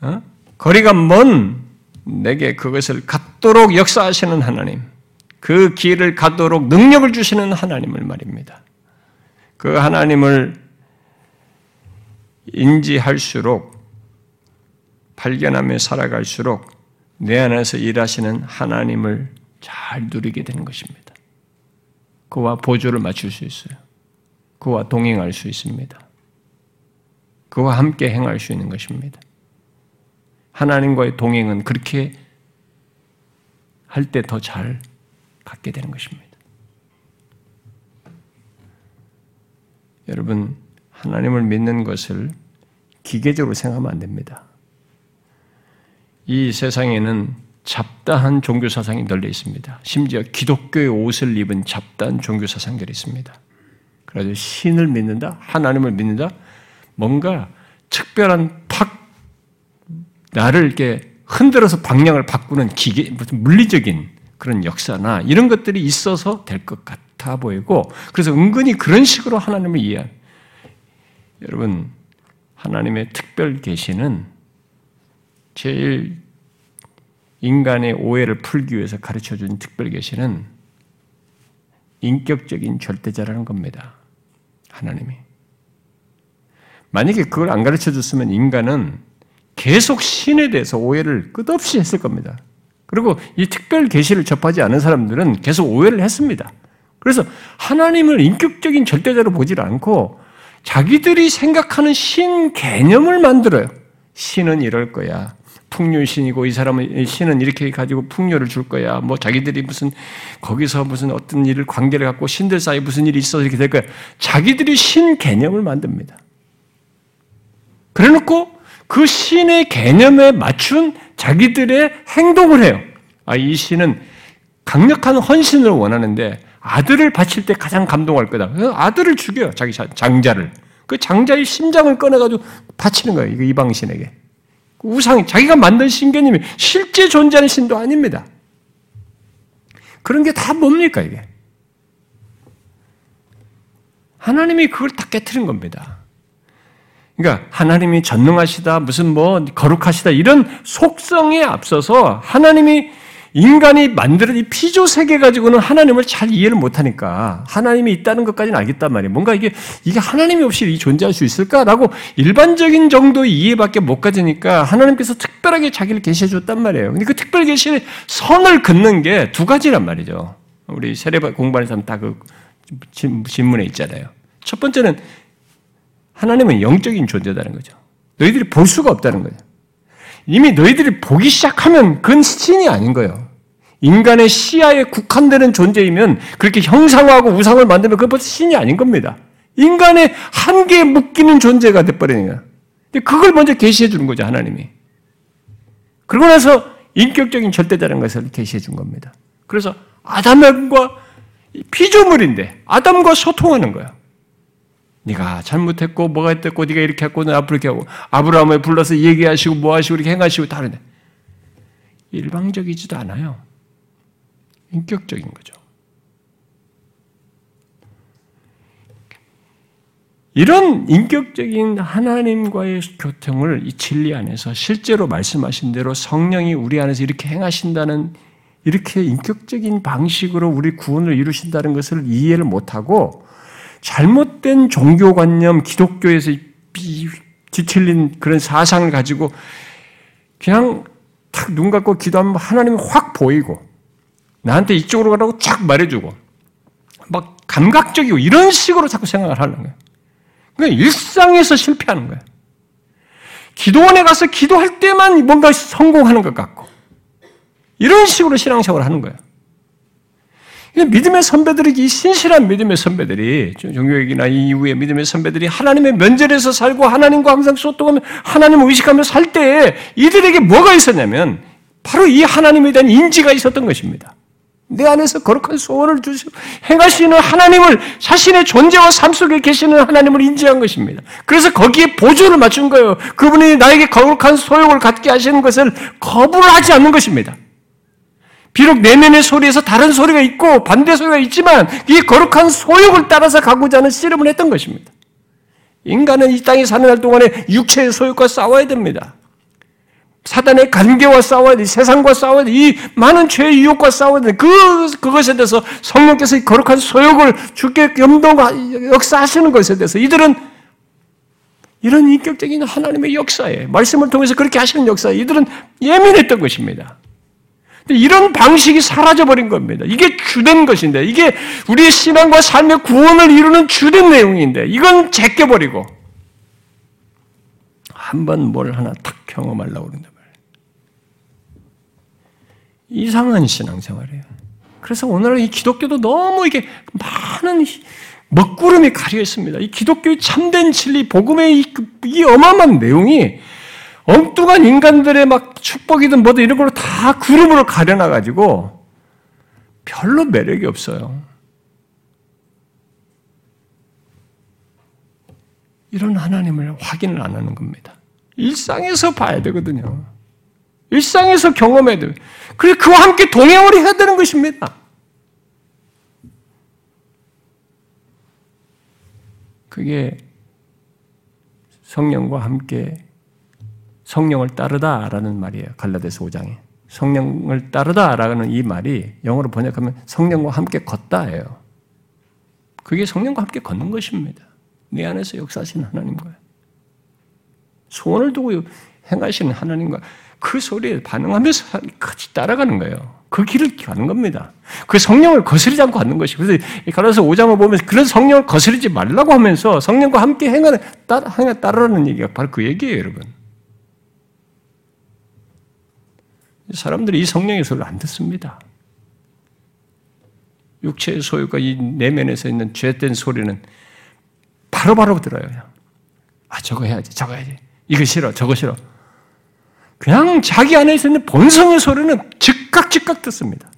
어? 거리가 먼 내게 그것을 갖도록 역사하시는 하나님, 그 길을 갖도록 능력을 주시는 하나님을 말입니다. 그 하나님을 인지할수록 발견하며 살아갈수록 내 안에서 일하시는 하나님을 잘 누리게 되는 것입니다. 그와 보조를 맞출 수 있어요. 그와 동행할 수 있습니다. 그와 함께 행할 수 있는 것입니다. 하나님과의 동행은 그렇게 할 때 더 잘 갖게 되는 것입니다. 여러분, 하나님을 믿는 것을 기계적으로 생각하면 안 됩니다. 이 세상에는 잡다한 종교 사상이 널려 있습니다. 심지어 기독교의 옷을 입은 잡다한 종교 사상들이 있습니다. 그래서 신을 믿는다, 하나님을 믿는다, 뭔가 특별한 팍 나를 이렇게 흔들어서 방향을 바꾸는 기계, 무슨 물리적인 그런 역사나 이런 것들이 있어서 될 것 같아 보이고, 그래서 은근히 그런 식으로 하나님을 이해한. 여러분, 하나님의 특별 계시는 제일 인간의 오해를 풀기 위해서 가르쳐 준 특별 계시는 인격적인 절대자라는 겁니다. 하나님이. 만약에 그걸 안 가르쳐 줬으면 인간은 계속 신에 대해서 오해를 끝없이 했을 겁니다. 그리고 이 특별 계시를 접하지 않은 사람들은 계속 오해를 했습니다. 그래서 하나님을 인격적인 절대자로 보질 않고 자기들이 생각하는 신 개념을 만들어요. 신은 이럴 거야. 풍류신이고 이 사람은 신은 이렇게 가지고 풍요를 줄 거야. 뭐 자기들이 무슨 거기서 무슨 어떤 일을 관계를 갖고 신들 사이 무슨 일이 있어 이렇게 될 거야. 자기들이 신 개념을 만듭니다. 그래놓고 그 신의 개념에 맞춘 자기들의 행동을 해요. 아, 이 신은 강력한 헌신을 원하는데 아들을 바칠 때 가장 감동할 거다. 아들을 죽여요. 자기 장자를. 그 장자의 심장을 꺼내가지고 바치는 거예요. 이방신에게. 우상, 자기가 만든 신개념이 실제 존재하는 신도 아닙니다. 그런 게 다 뭡니까, 이게? 하나님이 그걸 다 깨뜨린 겁니다. 그러니까 하나님이 전능하시다, 무슨 뭐 거룩하시다 이런 속성에 앞서서 하나님이 인간이 만들은 이 피조 세계 가지고는 하나님을 잘 이해를 못하니까 하나님이 있다는 것까지는 알겠단 말이에요. 뭔가 이게 이게 하나님이 없이 존재할 수 있을까라고 일반적인 정도의 이해밖에 못 가지니까 하나님께서 특별하게 자기를 계시해 줬단 말이에요. 근데 그 특별 계시의 선을 긋는 게 두 가지란 말이죠. 우리 세례 공부하는 사람 다 그 질문에 있잖아요. 첫 번째는 하나님은 영적인 존재다는 거죠. 너희들이 볼 수가 없다는 거죠. 이미 너희들이 보기 시작하면 그건 신이 아닌 거예요. 인간의 시야에 국한되는 존재이면 그렇게 형상화하고 우상을 만들면 그건 신이 아닌 겁니다. 인간의 한계에 묶이는 존재가 돼버리는 거야. 그걸 먼저 계시해 주는 거죠, 하나님이. 그러고 나서 인격적인 절대자라는 것을 계시해 준 겁니다. 그래서 아담과 피조물인데 아담과 소통하는 거야. 네가 잘못했고 뭐가 했고 네가 이렇게 했고 너 앞으로 이렇게 하고 아브라함을 불러서 얘기하시고 뭐 하시고 이렇게 행하시고 다른데 일방적이지도 않아요. 인격적인 거죠. 이런 인격적인 하나님과의 교통을 이 진리 안에서 실제로 말씀하신 대로 성령이 우리 안에서 이렇게 행하신다는 이렇게 인격적인 방식으로 우리 구원을 이루신다는 것을 이해를 못하고 잘못된 종교관념, 기독교에서 뒤틀린 그런 사상을 가지고 그냥 탁 눈 감고 기도하면 하나님이 확 보이고 나한테 이쪽으로 가라고 쫙 말해주고 막 감각적이고 이런 식으로 자꾸 생각을 하는 거예요. 그러니까 일상에서 실패하는 거예요. 기도원에 가서 기도할 때만 뭔가 성공하는 것 같고 이런 식으로 신앙생활을 하는 거예요. 믿음의 선배들이 이 신실한 믿음의 선배들이 종교얘기나 이후의 믿음의 선배들이 하나님의 면전에서 살고 하나님과 항상 소통하며 하나님을 의식하며 살때 이들에게 뭐가 있었냐면 바로 이 하나님에 대한 인지가 있었던 것입니다. 내 안에서 거룩한 소원을 주시고 행하시는 하나님을 자신의 존재와 삶 속에 계시는 하나님을 인지한 것입니다. 그래서 거기에 보조를 맞춘 거예요. 그분이 나에게 거룩한 소욕을 갖게 하시는 것을 거부를 하지 않는 것입니다. 비록 내면의 소리에서 다른 소리가 있고 반대 소리가 있지만 이 거룩한 소욕을 따라서 가고자 하는 씨름을 했던 것입니다. 인간은 이 땅에 사는 날 동안에 육체의 소욕과 싸워야 됩니다. 사단의 관계와 싸워야 돼. 세상과 싸워야 돼. 이 많은 죄의 유혹과 싸워야 돼. 그, 그것에 대해서 성령께서 거룩한 소욕을 주께 염동, 역사하시는 것에 대해서 이들은 이런 인격적인 하나님의 역사에, 말씀을 통해서 그렇게 하시는 역사에 이들은 예민했던 것입니다. 이런 방식이 사라져버린 겁니다. 이게 주된 것인데, 이게 우리의 신앙과 삶의 구원을 이루는 주된 내용인데, 이건 제껴버리고, 한 번 뭘 하나 탁 경험하려고 말 이상한 신앙생활이에요. 그래서 오늘 이 기독교도 너무 이게 많은 먹구름이 가려 있습니다. 이 기독교의 참된 진리, 복음의 이, 이 어마어마한 내용이 엉뚱한 인간들의 막 축복이든 뭐든 이런 걸로 다 그룹으로 가려놔가지고 별로 매력이 없어요. 이런 하나님을 확인을 안 하는 겁니다. 일상에서 봐야 되거든요. 일상에서 경험해야 돼요. 그래 그와 함께 동행을 해야 되는 것입니다. 그게 성령과 함께 성령을 따르다라는 말이에요. 갈라데스 5장에. 성령을 따르다라는 이 말이 영어로 번역하면 성령과 함께 걷다예요. 그게 성령과 함께 걷는 것입니다. 내 안에서 역사하시는 하나님과 소원을 두고 행하시는 하나님과 그 소리에 반응하면서 같이 따라가는 거예요. 그 길을 가는 겁니다. 그 성령을 거스르지 않고 가는 것이. 그래서 가라서 5장을 보면 그런 성령을 거스르지 말라고 하면서 성령과 함께 행하는, 따라, 따르라는 얘기가 바로 그 얘기예요, 여러분. 사람들이 이 성령의 소리를 안 듣습니다. 육체의 소유가 이 내면에서 있는 죄된 소리는 바로바로 바로 들어요. 아, 저거 해야지, 저거 해야지. 이거 싫어, 저거 싫어. 그냥 자기 안에 있는 본성의 소리는 즉각 즉각 듣습니다.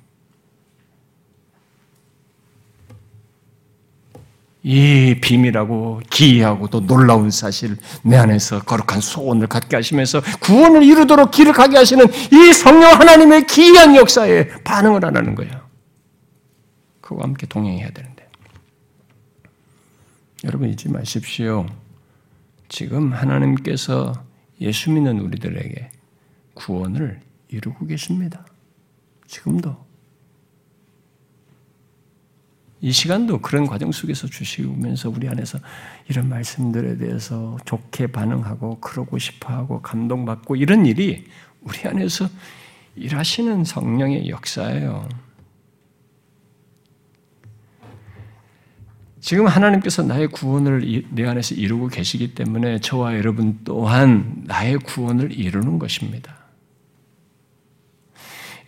이 비밀하고 기이하고 또 놀라운 사실 내 안에서 거룩한 소원을 갖게 하시면서 구원을 이루도록 길을 가게 하시는 이 성령 하나님의 기이한 역사에 반응을 안 하는 거예요. 그와 함께 동행해야 되는데. 여러분 잊지 마십시오. 지금 하나님께서 예수 믿는 우리들에게 구원을 이루고 계십니다. 지금도. 이 시간도 그런 과정 속에서 주시면서 우리 안에서 이런 말씀들에 대해서 좋게 반응하고 그러고 싶어 하고 감동받고 이런 일이 우리 안에서 일하시는 성령의 역사예요. 지금 하나님께서 나의 구원을 내 안에서 이루고 계시기 때문에 저와 여러분 또한 나의 구원을 이루는 것입니다.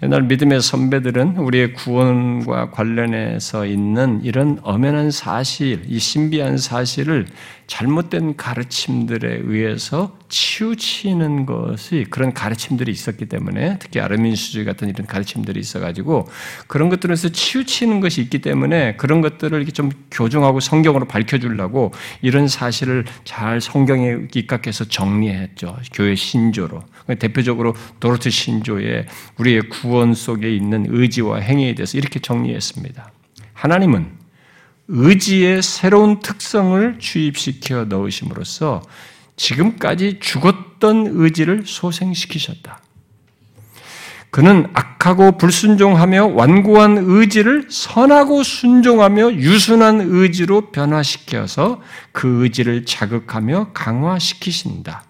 옛날 믿음의 선배들은 우리의 구원과 관련해서 있는 이런 엄연한 사실, 이 신비한 사실을 잘못된 가르침들에 의해서 치우치는 것이 그런 가르침들이 있었기 때문에 특히 아르민수주의 같은 이런 가르침들이 있어가지고 그런 것들에서 치우치는 것이 있기 때문에 그런 것들을 이렇게 좀 교정하고 성경으로 밝혀주려고 이런 사실을 잘 성경에 입각해서 정리했죠. 교회 신조로. 대표적으로 도르트 신조의 우리의 구원 속에 있는 의지와 행위에 대해서 이렇게 정리했습니다. 하나님은 의지의 새로운 특성을 주입시켜 넣으심으로써 지금까지 죽었던 의지를 소생시키셨다. 그는 악하고 불순종하며 완고한 의지를 선하고 순종하며 유순한 의지로 변화시켜서 그 의지를 자극하며 강화시키신다.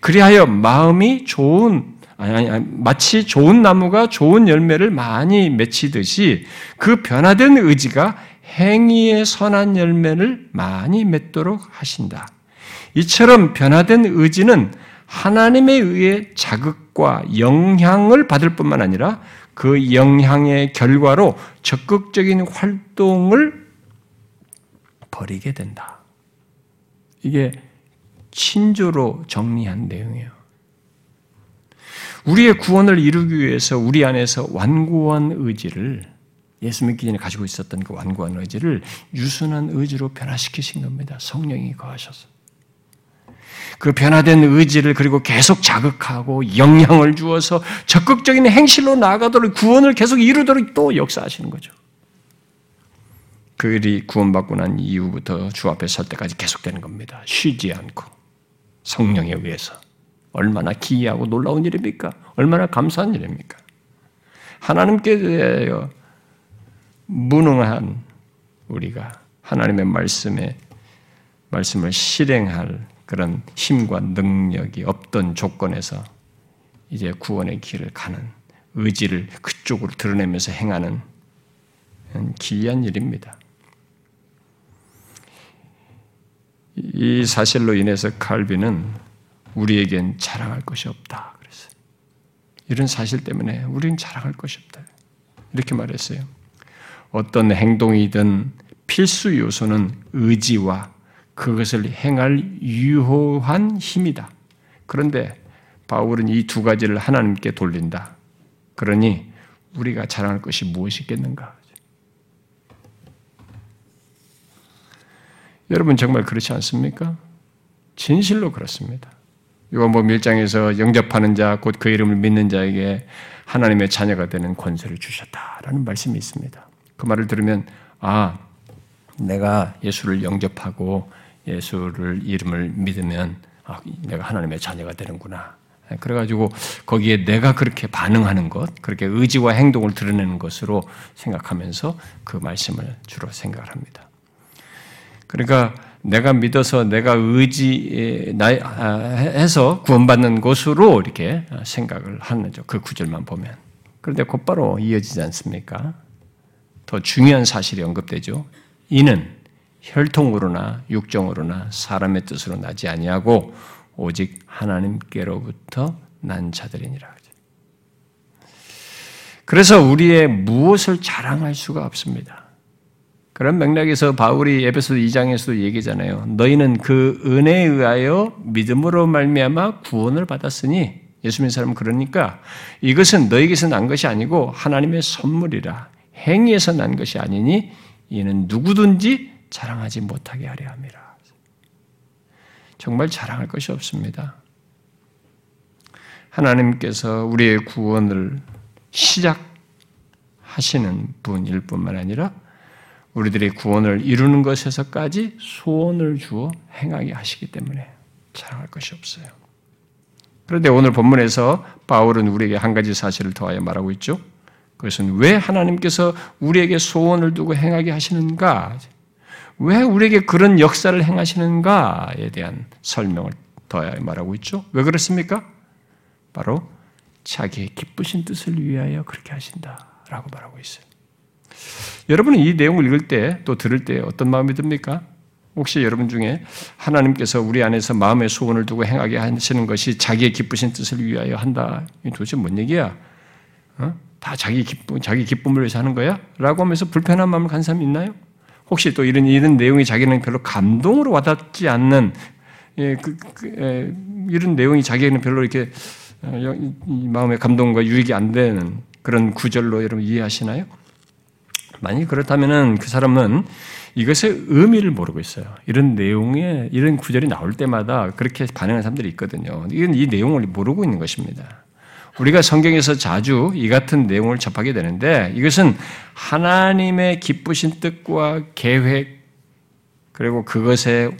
그리하여 마음이 좋은 아니, 아니, 마치 좋은 나무가 좋은 열매를 많이 맺히듯이 그 변화된 의지가 행위의 선한 열매를 많이 맺도록 하신다. 이처럼 변화된 의지는 하나님에 의해 자극과 영향을 받을 뿐만 아니라 그 영향의 결과로 적극적인 활동을 벌이게 된다. 이게 친조로 정리한 내용이에요. 우리의 구원을 이루기 위해서 우리 안에서 완고한 의지를 예수 믿기 전에 가지고 있었던 그 완고한 의지를 유순한 의지로 변화시키신 겁니다. 성령이 거하셔서. 그 변화된 의지를 그리고 계속 자극하고 영향을 주어서 적극적인 행실로 나아가도록 구원을 계속 이루도록 또 역사하시는 거죠. 그 일이 구원받고 난 이후부터 주 앞에 설 때까지 계속되는 겁니다. 쉬지 않고 성령에 의해서 얼마나 기이하고 놀라운 일입니까? 얼마나 감사한 일입니까? 하나님께 대하여 무능한 우리가 하나님의 말씀에 말씀을 실행할 그런 힘과 능력이 없던 조건에서 이제 구원의 길을 가는 의지를 그쪽으로 드러내면서 행하는 기이한 일입니다. 이 사실로 인해서 칼빈은 우리에겐 자랑할 것이 없다. 그랬어요. 이런 사실 때문에 우리는 자랑할 것이 없다. 이렇게 말했어요. 어떤 행동이든 필수 요소는 의지와 그것을 행할 유효한 힘이다. 그런데 바울은 이 두 가지를 하나님께 돌린다. 그러니 우리가 자랑할 것이 무엇이 겠는가? 여러분 정말 그렇지 않습니까? 진실로 그렇습니다. 요한복음 1장에서 영접하는 자, 곧 그 이름을 믿는 자에게 하나님의 자녀가 되는 권세를 주셨다라는 말씀이 있습니다. 그 말을 들으면 아 내가 예수를 영접하고 예수를 이름을 믿으면 아, 내가 하나님의 자녀가 되는구나. 그래가지고 거기에 내가 그렇게 반응하는 것, 그렇게 의지와 행동을 드러내는 것으로 생각하면서 그 말씀을 주로 생각을 합니다. 그러니까 내가 믿어서 내가 의지해서 구원받는 것으로 이렇게 생각을 하는 거죠. 그 구절만 보면. 그런데 곧바로 이어지지 않습니까? 더 중요한 사실이 언급되죠. 이는 혈통으로나 육정으로나 사람의 뜻으로 나지 아니하고 오직 하나님께로부터 난 자들이니라. 그래서 우리의 무엇을 자랑할 수가 없습니다. 그런 맥락에서 바울이 에베소 2장에서도 얘기잖아요. 너희는 그 은혜에 의하여 믿음으로 말미암아 구원을 받았으니 예수 믿는 사람은 그러니까 이것은 너희에게서 난 것이 아니고 하나님의 선물이라 행위에서 난 것이 아니니 이는 누구든지 자랑하지 못하게 하려 함이라. 정말 자랑할 것이 없습니다. 하나님께서 우리의 구원을 시작하시는 분일 뿐만 아니라 우리들의 구원을 이루는 것에서까지 소원을 주어 행하게 하시기 때문에 자랑할 것이 없어요. 그런데 오늘 본문에서 바울은 우리에게 한 가지 사실을 더하여 말하고 있죠. 그것은 왜 하나님께서 우리에게 소원을 두고 행하게 하시는가? 왜 우리에게 그런 역사를 행하시는가에 대한 설명을 더하여 말하고 있죠. 왜 그렇습니까? 바로 자기의 기쁘신 뜻을 위하여 그렇게 하신다라고 말하고 있어요. 여러분은 이 내용을 읽을 때 또 들을 때 어떤 마음이 듭니까? 혹시 여러분 중에 하나님께서 우리 안에서 마음의 소원을 두고 행하게 하시는 것이 자기의 기쁘신 뜻을 위하여 한다. 도대체 뭔 얘기야? 어? 다 자기 기쁨, 자기 기쁨을 위해서 하는 거야? 라고 하면서 불편한 마음을 간 사람이 있나요? 혹시 또 이런, 이런 내용이 자기는 별로 감동으로 와닿지 않는, 예, 그, 그, 예, 이런 내용이 자기에는 별로 이렇게 어, 마음의 감동과 유익이 안 되는 그런 구절로 여러분 이해하시나요? 만약 그렇다면은 그 사람은 이것의 의미를 모르고 있어요. 이런 내용에 이런 구절이 나올 때마다 그렇게 반응하는 사람들이 있거든요. 이건 이 내용을 모르고 있는 것입니다. 우리가 성경에서 자주 이 같은 내용을 접하게 되는데 이것은 하나님의 기쁘신 뜻과 계획 그리고 그것의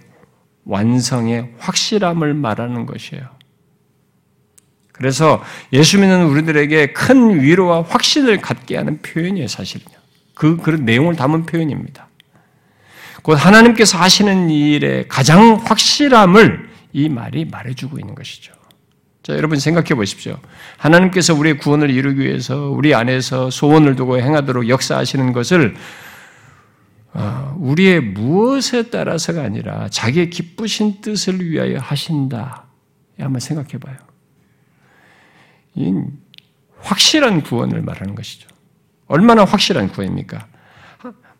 완성의 확실함을 말하는 것이에요. 그래서 예수 믿는 우리들에게 큰 위로와 확신을 갖게 하는 표현이에요, 사실은요. 그, 그런 내용을 담은 표현입니다. 곧 하나님께서 하시는 일의 가장 확실함을 이 말이 말해주고 있는 것이죠. 자, 여러분 생각해 보십시오. 하나님께서 우리의 구원을 이루기 위해서 우리 안에서 소원을 두고 행하도록 역사하시는 것을 어, 우리의 무엇에 따라서가 아니라 자기의 기쁘신 뜻을 위하여 하신다. 한번 생각해 봐요. 확실한 구원을 말하는 것이죠. 얼마나 확실한 구원입니까?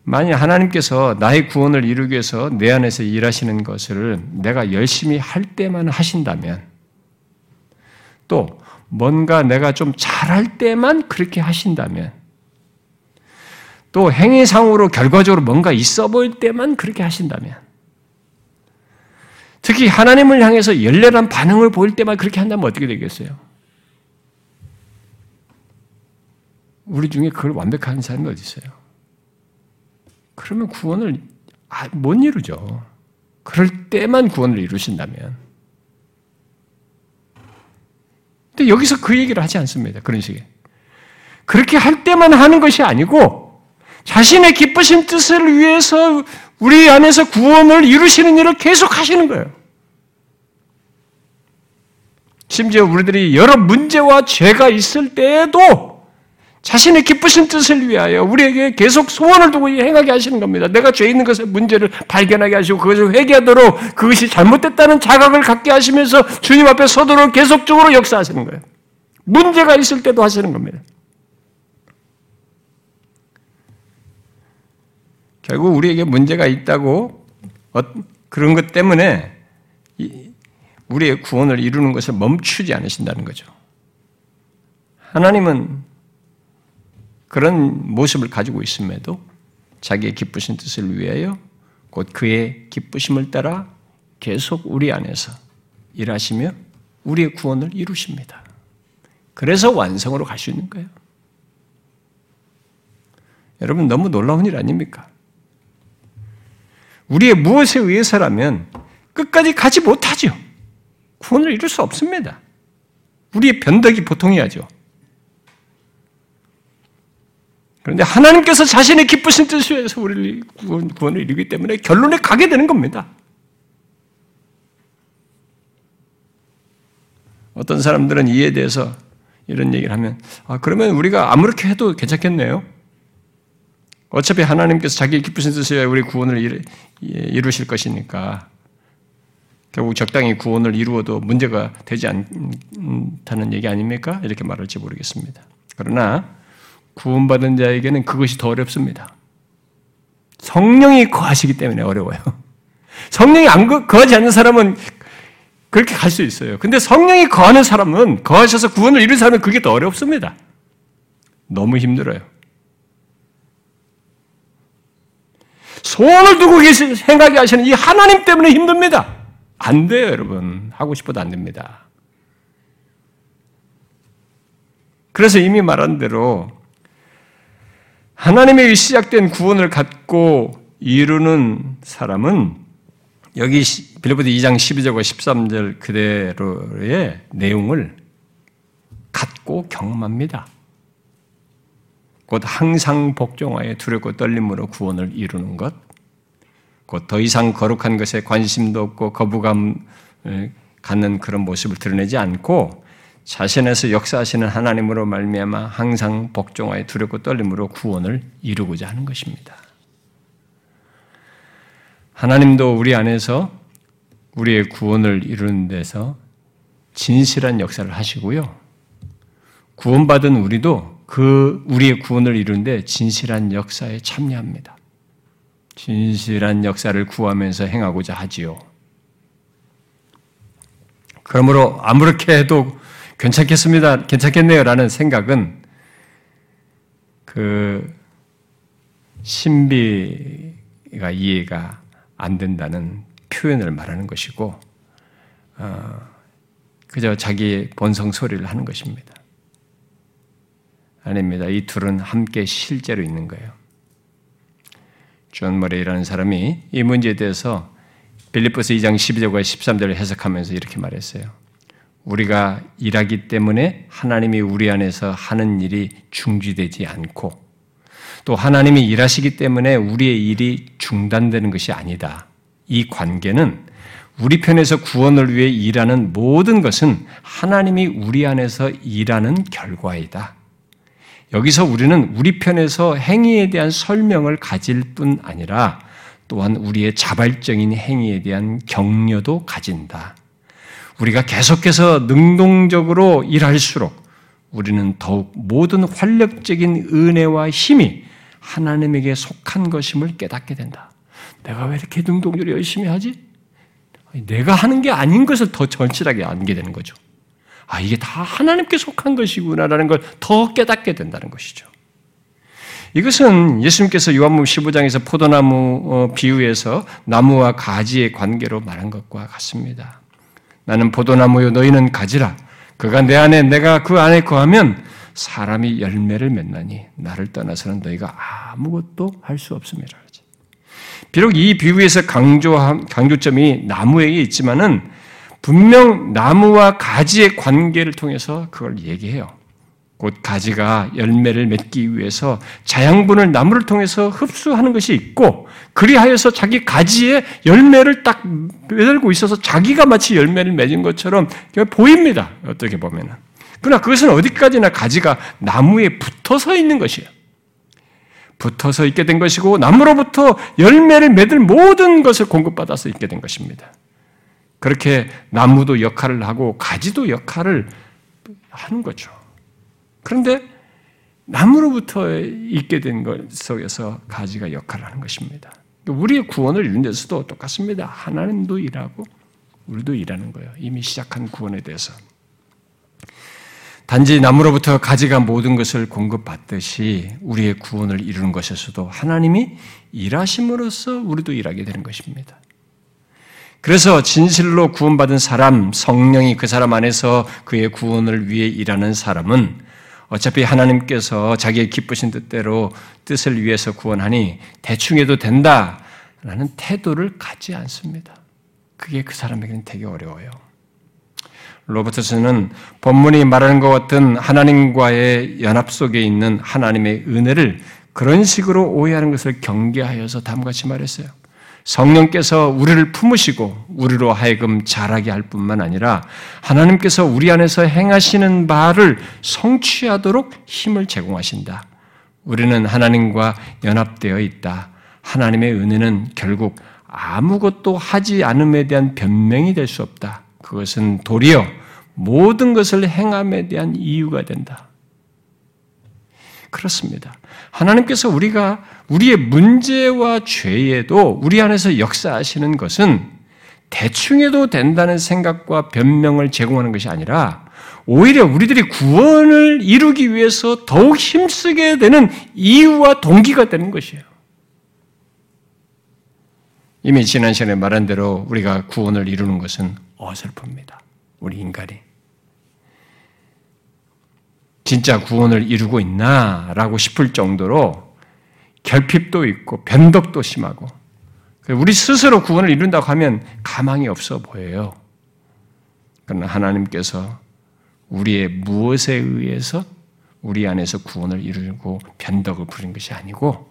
만약 하나님께서 나의 구원을 이루기 위해서 내 안에서 일하시는 것을 내가 열심히 할 때만 하신다면 또 뭔가 내가 좀 잘할 때만 그렇게 하신다면 또 행위상으로 결과적으로 뭔가 있어 보일 때만 그렇게 하신다면 특히 하나님을 향해서 열렬한 반응을 보일 때만 그렇게 한다면 어떻게 되겠어요? 우리 중에 그걸 완벽한 사람이 어디 있어요? 그러면 구원을 아, 못 이루죠. 그럴 때만 구원을 이루신다면. 근데 여기서 그 얘기를 하지 않습니다. 그런 식의. 그렇게 할 때만 하는 것이 아니고 자신의 기쁘신 뜻을 위해서 우리 안에서 구원을 이루시는 일을 계속 하시는 거예요. 심지어 우리들이 여러 문제와 죄가 있을 때에도 자신의 기쁘신 뜻을 위하여 우리에게 계속 소원을 두고 행하게 하시는 겁니다. 내가 죄 있는 것의 문제를 발견하게 하시고 그것을 회개하도록 그것이 잘못됐다는 자각을 갖게 하시면서 주님 앞에 서도록 계속적으로 역사하시는 거예요. 문제가 있을 때도 하시는 겁니다. 결국 우리에게 문제가 있다고 어, 그런 것 때문에 우리의 구원을 이루는 것을 멈추지 않으신다는 거죠. 하나님은 그런 모습을 가지고 있음에도 자기의 기쁘신 뜻을 위하여 곧 그의 기쁘심을 따라 계속 우리 안에서 일하시며 우리의 구원을 이루십니다. 그래서 완성으로 갈 수 있는 거예요. 여러분 너무 놀라운 일 아닙니까? 우리의 무엇에 의해서라면 끝까지 가지 못하죠. 구원을 이룰 수 없습니다. 우리의 변덕이 보통이야죠. 그런데 하나님께서 자신의 기쁘신 위해서 우리를 구원, 을 이루기 때문에 결론에 가게 되는 겁니다. 어떤 사람들은 이에 대해서 이런 얘기를 하면 아 그러면 우리가 아무렇게 해도 괜찮겠네요. 어차피 하나님께서 자기 기쁘신 뜻에 우리 구원을 이루 실 것이니까 결국 적당히 구원을 이루어도 문제가 되지 않다는 얘기 아닙니까? 이렇게 말할지 모르겠습니다. 그러나 구원받은 자에게는 그것이 더 어렵습니다. 성령이 거하시기 때문에 어려워요. 성령이 안 거하지 않는 사람은 그렇게 갈 수 있어요. 근데 성령이 거하는 사람은 거하셔서 구원을 이룬 사람은 그게 더 어렵습니다. 너무 힘들어요. 소원을 두고 계시, 생각이 하시는 이 하나님 때문에 힘듭니다. 안 돼요, 여러분. 하고 싶어도 안 됩니다. 그래서 이미 말한 대로 하나님의 시작된 구원을 갖고 이루는 사람은 여기 빌리포드 2장 12절과 13절 그대로의 내용을 갖고 경험합니다. 곧 항상 복종하여 두렵고 떨림으로 구원을 이루는 것, 곧 더 이상 거룩한 것에 관심도 없고 거부감을 갖는 그런 모습을 드러내지 않고 자신에서 역사하시는 하나님으로 말미암아 항상 복종하여 두렵고 떨림으로 구원을 이루고자 하는 것입니다. 하나님도 우리 안에서 우리의 구원을 이루는 데서 진실한 역사를 하시고요. 구원받은 우리도 그 우리의 구원을 이루는데 진실한 역사에 참여합니다. 진실한 역사를 구하면서 행하고자 하지요. 그러므로 아무렇게 해도 괜찮겠습니다. 괜찮겠네요. 라는 생각은 그 신비가 이해가 안 된다는 표현을 말하는 것이고, 어, 그저 자기 본성 소리를 하는 것입니다. 아닙니다. 이 둘은 함께 실제로 있는 거예요. 존 머레이라는 사람이 이 문제에 대해서 빌립보서 2장 12절과 13절을 해석하면서 이렇게 말했어요. 우리가 일하기 때문에 하나님이 우리 안에서 하는 일이 중지되지 않고 또 하나님이 일하시기 때문에 우리의 일이 중단되는 것이 아니다. 이 관계는 우리 편에서 구원을 위해 일하는 모든 것은 하나님이 우리 안에서 일하는 결과이다. 여기서 우리는 우리 편에서 행위에 대한 설명을 가질 뿐 아니라 또한 우리의 자발적인 행위에 대한 격려도 가진다. 우리가 계속해서 능동적으로 일할수록 우리는 더욱 모든 활력적인 은혜와 힘이 하나님에게 속한 것임을 깨닫게 된다. 내가 왜 이렇게 능동적으로 열심히 하지? 내가 하는 게 아닌 것을 더 전실하게 알게 되는 거죠. 아, 이게 다 하나님께 속한 것이구나라는 걸 더 깨닫게 된다는 것이죠. 이것은 예수님께서 요한복음 15장에서 포도나무 어, 비유에서 나무와 가지의 관계로 말한 것과 같습니다. 나는 포도나무요 너희는 가지라. 그가 내 안에 내가 그 안에 거하면 사람이 열매를 맺나니 나를 떠나서는 너희가 아무것도 할 수 없음이라. 비록 이 비유에서 강조 강조점이 나무에게 있지만은 분명 나무와 가지의 관계를 통해서 그걸 얘기해요. 곧 가지가 열매를 맺기 위해서 자양분을 나무를 통해서 흡수하는 것이 있고 그리하여서 자기 가지에 열매를 딱 매달고 있어서 자기가 마치 열매를 맺은 것처럼 보입니다. 어떻게 보면은. 그러나 그것은 어디까지나 가지가 나무에 붙어서 있는 것이에요. 붙어서 있게 된 것이고 나무로부터 열매를 맺을 모든 것을 공급받아서 있게 된 것입니다. 그렇게 나무도 역할을 하고 가지도 역할을 하는 거죠. 그런데 나무로부터 있게 된 것 속에서 가지가 역할을 하는 것입니다. 우리의 구원을 이룬 데서도 똑같습니다. 하나님도 일하고 우리도 일하는 거예요. 이미 시작한 구원에 대해서. 단지 나무로부터 가지가 모든 것을 공급받듯이 우리의 구원을 이루는 것에서도 하나님이 일하심으로써 우리도 일하게 되는 것입니다. 그래서 진실로 구원받은 사람, 성령이 그 사람 안에서 그의 구원을 위해 일하는 사람은 어차피 하나님께서 자기의 기쁘신 뜻대로 뜻을 위해서 구원하니 대충 해도 된다 라는 태도를 갖지 않습니다. 그게 그 사람에게는 되게 어려워요. 로버트스는 본문이 말하는 것 같은 하나님과의 연합 속에 있는 하나님의 은혜를 그런 식으로 오해하는 것을 경계하여서 다음같이 말했어요. 성령께서 우리를 품으시고 우리로 하여금 자라게 할 뿐만 아니라 하나님께서 우리 안에서 행하시는 바를 성취하도록 힘을 제공하신다. 우리는 하나님과 연합되어 있다. 하나님의 은혜는 결국 아무것도 하지 않음에 대한 변명이 될 수 없다. 그것은 도리어 모든 것을 행함에 대한 이유가 된다. 그렇습니다. 하나님께서 우리가 우리의 문제와 죄에도 우리 안에서 역사하시는 것은 대충해도 된다는 생각과 변명을 제공하는 것이 아니라 오히려 우리들이 구원을 이루기 위해서 더욱 힘쓰게 되는 이유와 동기가 되는 것이에요. 이미 지난 시간에 말한 대로 우리가 구원을 이루는 것은 어설픕니다. 우리 인간이. 진짜 구원을 이루고 있나 라고 싶을 정도로 결핍도 있고 변덕도 심하고 우리 스스로 구원을 이룬다고 하면 가망이 없어 보여요. 그러나 하나님께서 우리의 무엇에 의해서 우리 안에서 구원을 이루고 변덕을 부린 것이 아니고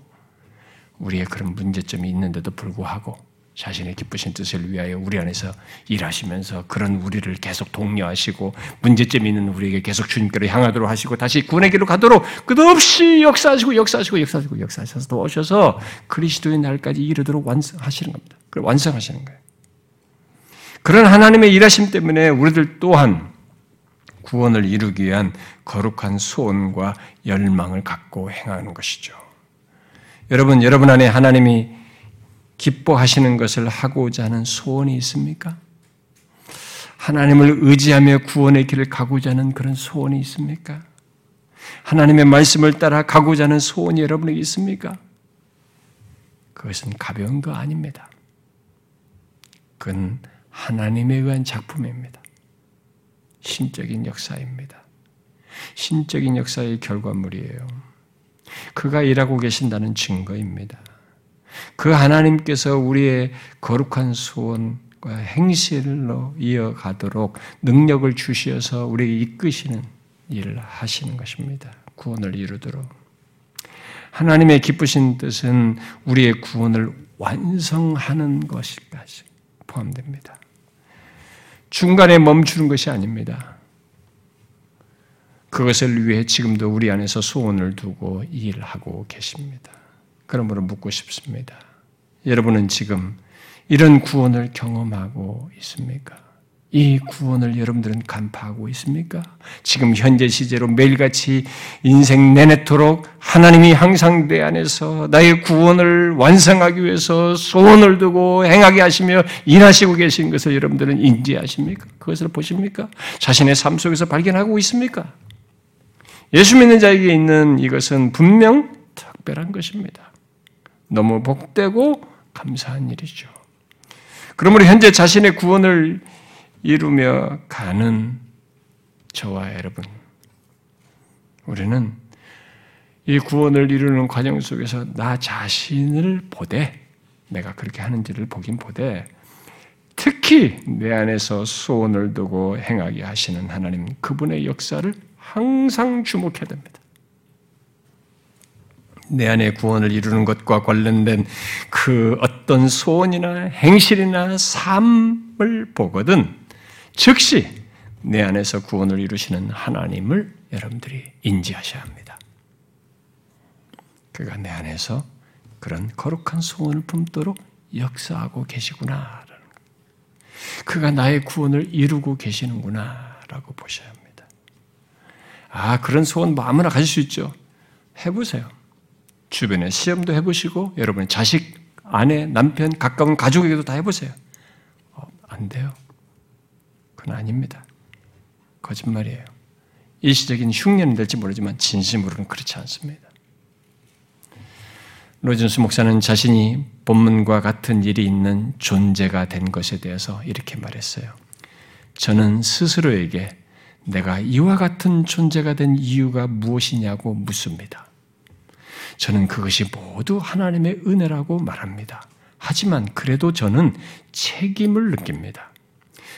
우리의 그런 문제점이 있는데도 불구하고 자신의 기쁘신 뜻을 위하여 우리 안에서 일하시면서 그런 우리를 계속 독려하시고 문제점 있는 우리에게 계속 주님께로 향하도록 하시고 다시 구원의 길로 가도록 끝없이 역사하시고 역사하시고 역사하시고 역사하셔서 오셔서 그리스도의 날까지 이르도록 완성하시는 겁니다. 완성하시는 거예요. 그런 하나님의 일하심 때문에 우리들 또한 구원을 이루기 위한 거룩한 소원과 열망을 갖고 행하는 것이죠. 여러분, 여러분 안에 하나님이 기뻐하시는 것을 하고자 하는 소원이 있습니까? 하나님을 의지하며 구원의 길을 가고자 하는 그런 소원이 있습니까? 하나님의 말씀을 따라 가고자 하는 소원이 여러분에게 있습니까? 그것은 가벼운 거 아닙니다. 그건 하나님에 의한 작품입니다. 신적인 역사입니다. 신적인 역사의 결과물이에요. 그가 일하고 계신다는 증거입니다. 그 하나님께서 우리의 거룩한 소원과 행실로 이어가도록 능력을 주시어서 우리에게 이끄시는 일을 하시는 것입니다. 구원을 이루도록. 하나님의 기쁘신 뜻은 우리의 구원을 완성하는 것까지 포함됩니다. 중간에 멈추는 것이 아닙니다. 그것을 위해 지금도 우리 안에서 소원을 두고 일하고 계십니다. 그러므로 묻고 싶습니다. 여러분은 지금 이런 구원을 경험하고 있습니까? 이 구원을 여러분들은 간파하고 있습니까? 지금 현재 시제로 매일같이 인생 내내토록 하나님이 항상 내 안에서 나의 구원을 완성하기 위해서 소원을 두고 행하게 하시며 일하시고 계신 것을 여러분들은 인지하십니까? 그것을 보십니까? 자신의 삶 속에서 발견하고 있습니까? 예수 믿는 자에게 있는 이것은 분명 특별한 것입니다. 너무 복되고 감사한 일이죠. 그러므로 현재 자신의 구원을 이루며 가는 저와 여러분, 우리는 이 구원을 이루는 과정 속에서 나 자신을 보되, 내가 그렇게 하는지를 보긴 보되, 특히 내 안에서 소원을 두고 행하게 하시는 하나님, 그분의 역사를 항상 주목해야 됩니다. 내 안에 구원을 이루는 것과 관련된 그 어떤 소원이나 행실이나 삶을 보거든 즉시 내 안에서 구원을 이루시는 하나님을 여러분들이 인지하셔야 합니다. 그가 내 안에서 그런 거룩한 소원을 품도록 역사하고 계시구나라는 그가 나의 구원을 이루고 계시는구나 라고 보셔야 합니다. 아, 그런 소원 뭐 아무나 가질 수 있죠. 해보세요. 주변에 시험도 해보시고 여러분 자식, 아내, 남편, 가까운 가족에게도 다 해보세요. 어, 안 돼요. 그건 아닙니다. 거짓말이에요. 일시적인 흉내는 될지 모르지만 진심으로는 그렇지 않습니다. 로준스 목사는 자신이 본문과 같은 일이 있는 존재가 된 것에 대해서 이렇게 말했어요. 저는 스스로에게 내가 이와 같은 존재가 된 이유가 무엇이냐고 묻습니다. 저는 그것이 모두 하나님의 은혜라고 말합니다. 하지만 그래도 저는 책임을 느낍니다.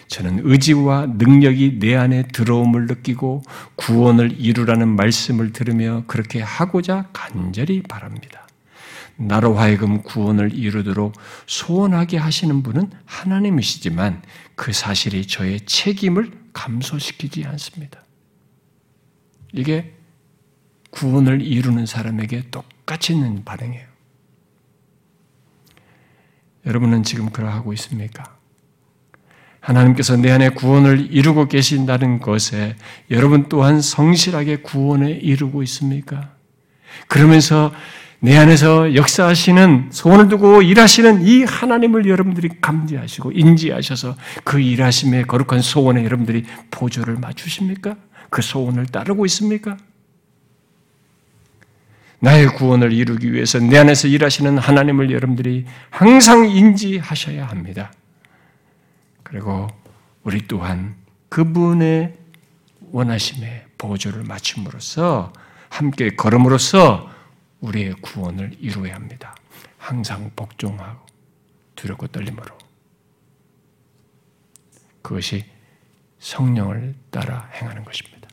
저는 의지와 능력이 내 안에 들어옴을 느끼고 구원을 이루라는 말씀을 들으며 그렇게 하고자 간절히 바랍니다. 나로 하여금 구원을 이루도록 소원하게 하시는 분은 하나님이시지만 그 사실이 저의 책임을 감소시키지 않습니다. 이게 구원을 이루는 사람에게 똑같이 있는 반응이에요. 여러분은 지금 그러하고 있습니까? 하나님께서 내 안에 구원을 이루고 계신다는 것에 여러분 또한 성실하게 구원을 이루고 있습니까? 그러면서 내 안에서 역사하시는 소원을 두고 일하시는 이 하나님을 여러분들이 감지하시고 인지하셔서 그 일하심의 거룩한 소원에 여러분들이 보조를 맞추십니까? 그 소원을 따르고 있습니까? 나의 구원을 이루기 위해서 내 안에서 일하시는 하나님을 여러분들이 항상 인지하셔야 합니다. 그리고 우리 또한 그분의 원하심에 보조를 맞춤으로써 함께 걸음으로써 우리의 구원을 이루어야 합니다. 항상 복종하고 두렵고 떨림으로. 그것이 성령을 따라 행하는 것입니다.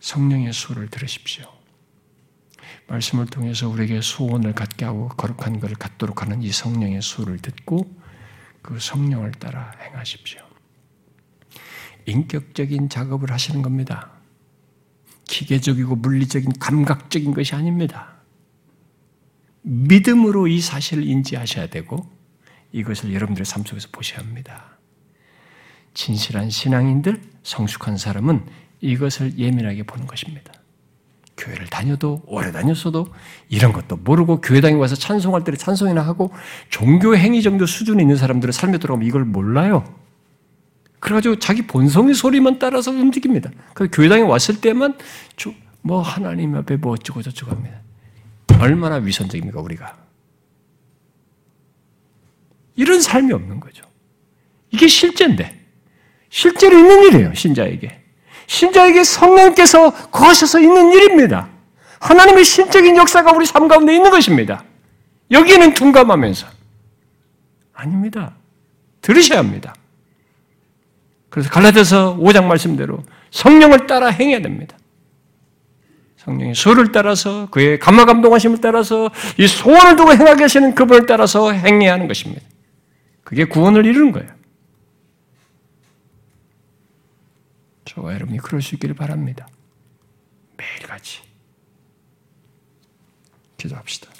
성령의 소를 들으십시오. 말씀을 통해서 우리에게 소원을 갖게 하고 거룩한 것을 갖도록 하는 이 성령의 소를 듣고 그 성령을 따라 행하십시오. 인격적인 작업을 하시는 겁니다. 기계적이고 물리적인 감각적인 것이 아닙니다. 믿음으로 이 사실을 인지하셔야 되고 이것을 여러분들의 삶 속에서 보셔야 합니다. 진실한 신앙인들, 성숙한 사람은 이것을 예민하게 보는 것입니다. 교회를 다녀도 오래 다녔어도 이런 것도 모르고 교회당에 와서 찬송할 때 찬송이나 하고 종교 행위 정도 수준에 있는 사람들은 삶에 들어가면 이걸 몰라요. 그래가지고 자기 본성의 소리만 따라서 움직입니다. 그 교회당에 왔을 때만 뭐 하나님 앞에 뭐 어쩌고 저쩌고 합니다. 얼마나 위선적입니까 우리가? 이런 삶이 없는 거죠. 이게 실제인데 실제로 있는 일이에요 신자에게. 신자에게 성령께서 거하셔서 있는 일입니다. 하나님의 신적인 역사가 우리 삶 가운데 있는 것입니다. 여기에는 둔감하면서. 아닙니다. 들으셔야 합니다. 그래서 갈라디아서 5장 말씀대로 성령을 따라 행해야 됩니다. 성령의 소를 따라서 그의 감화 감동하심을 따라서 이 소원을 두고 행하게 하시는 그분을 따라서 행해야 하는 것입니다. 그게 구원을 이루는 거예요. 저와 여러분이 그럴 수 있기를 바랍니다. 매일같이 기도합시다.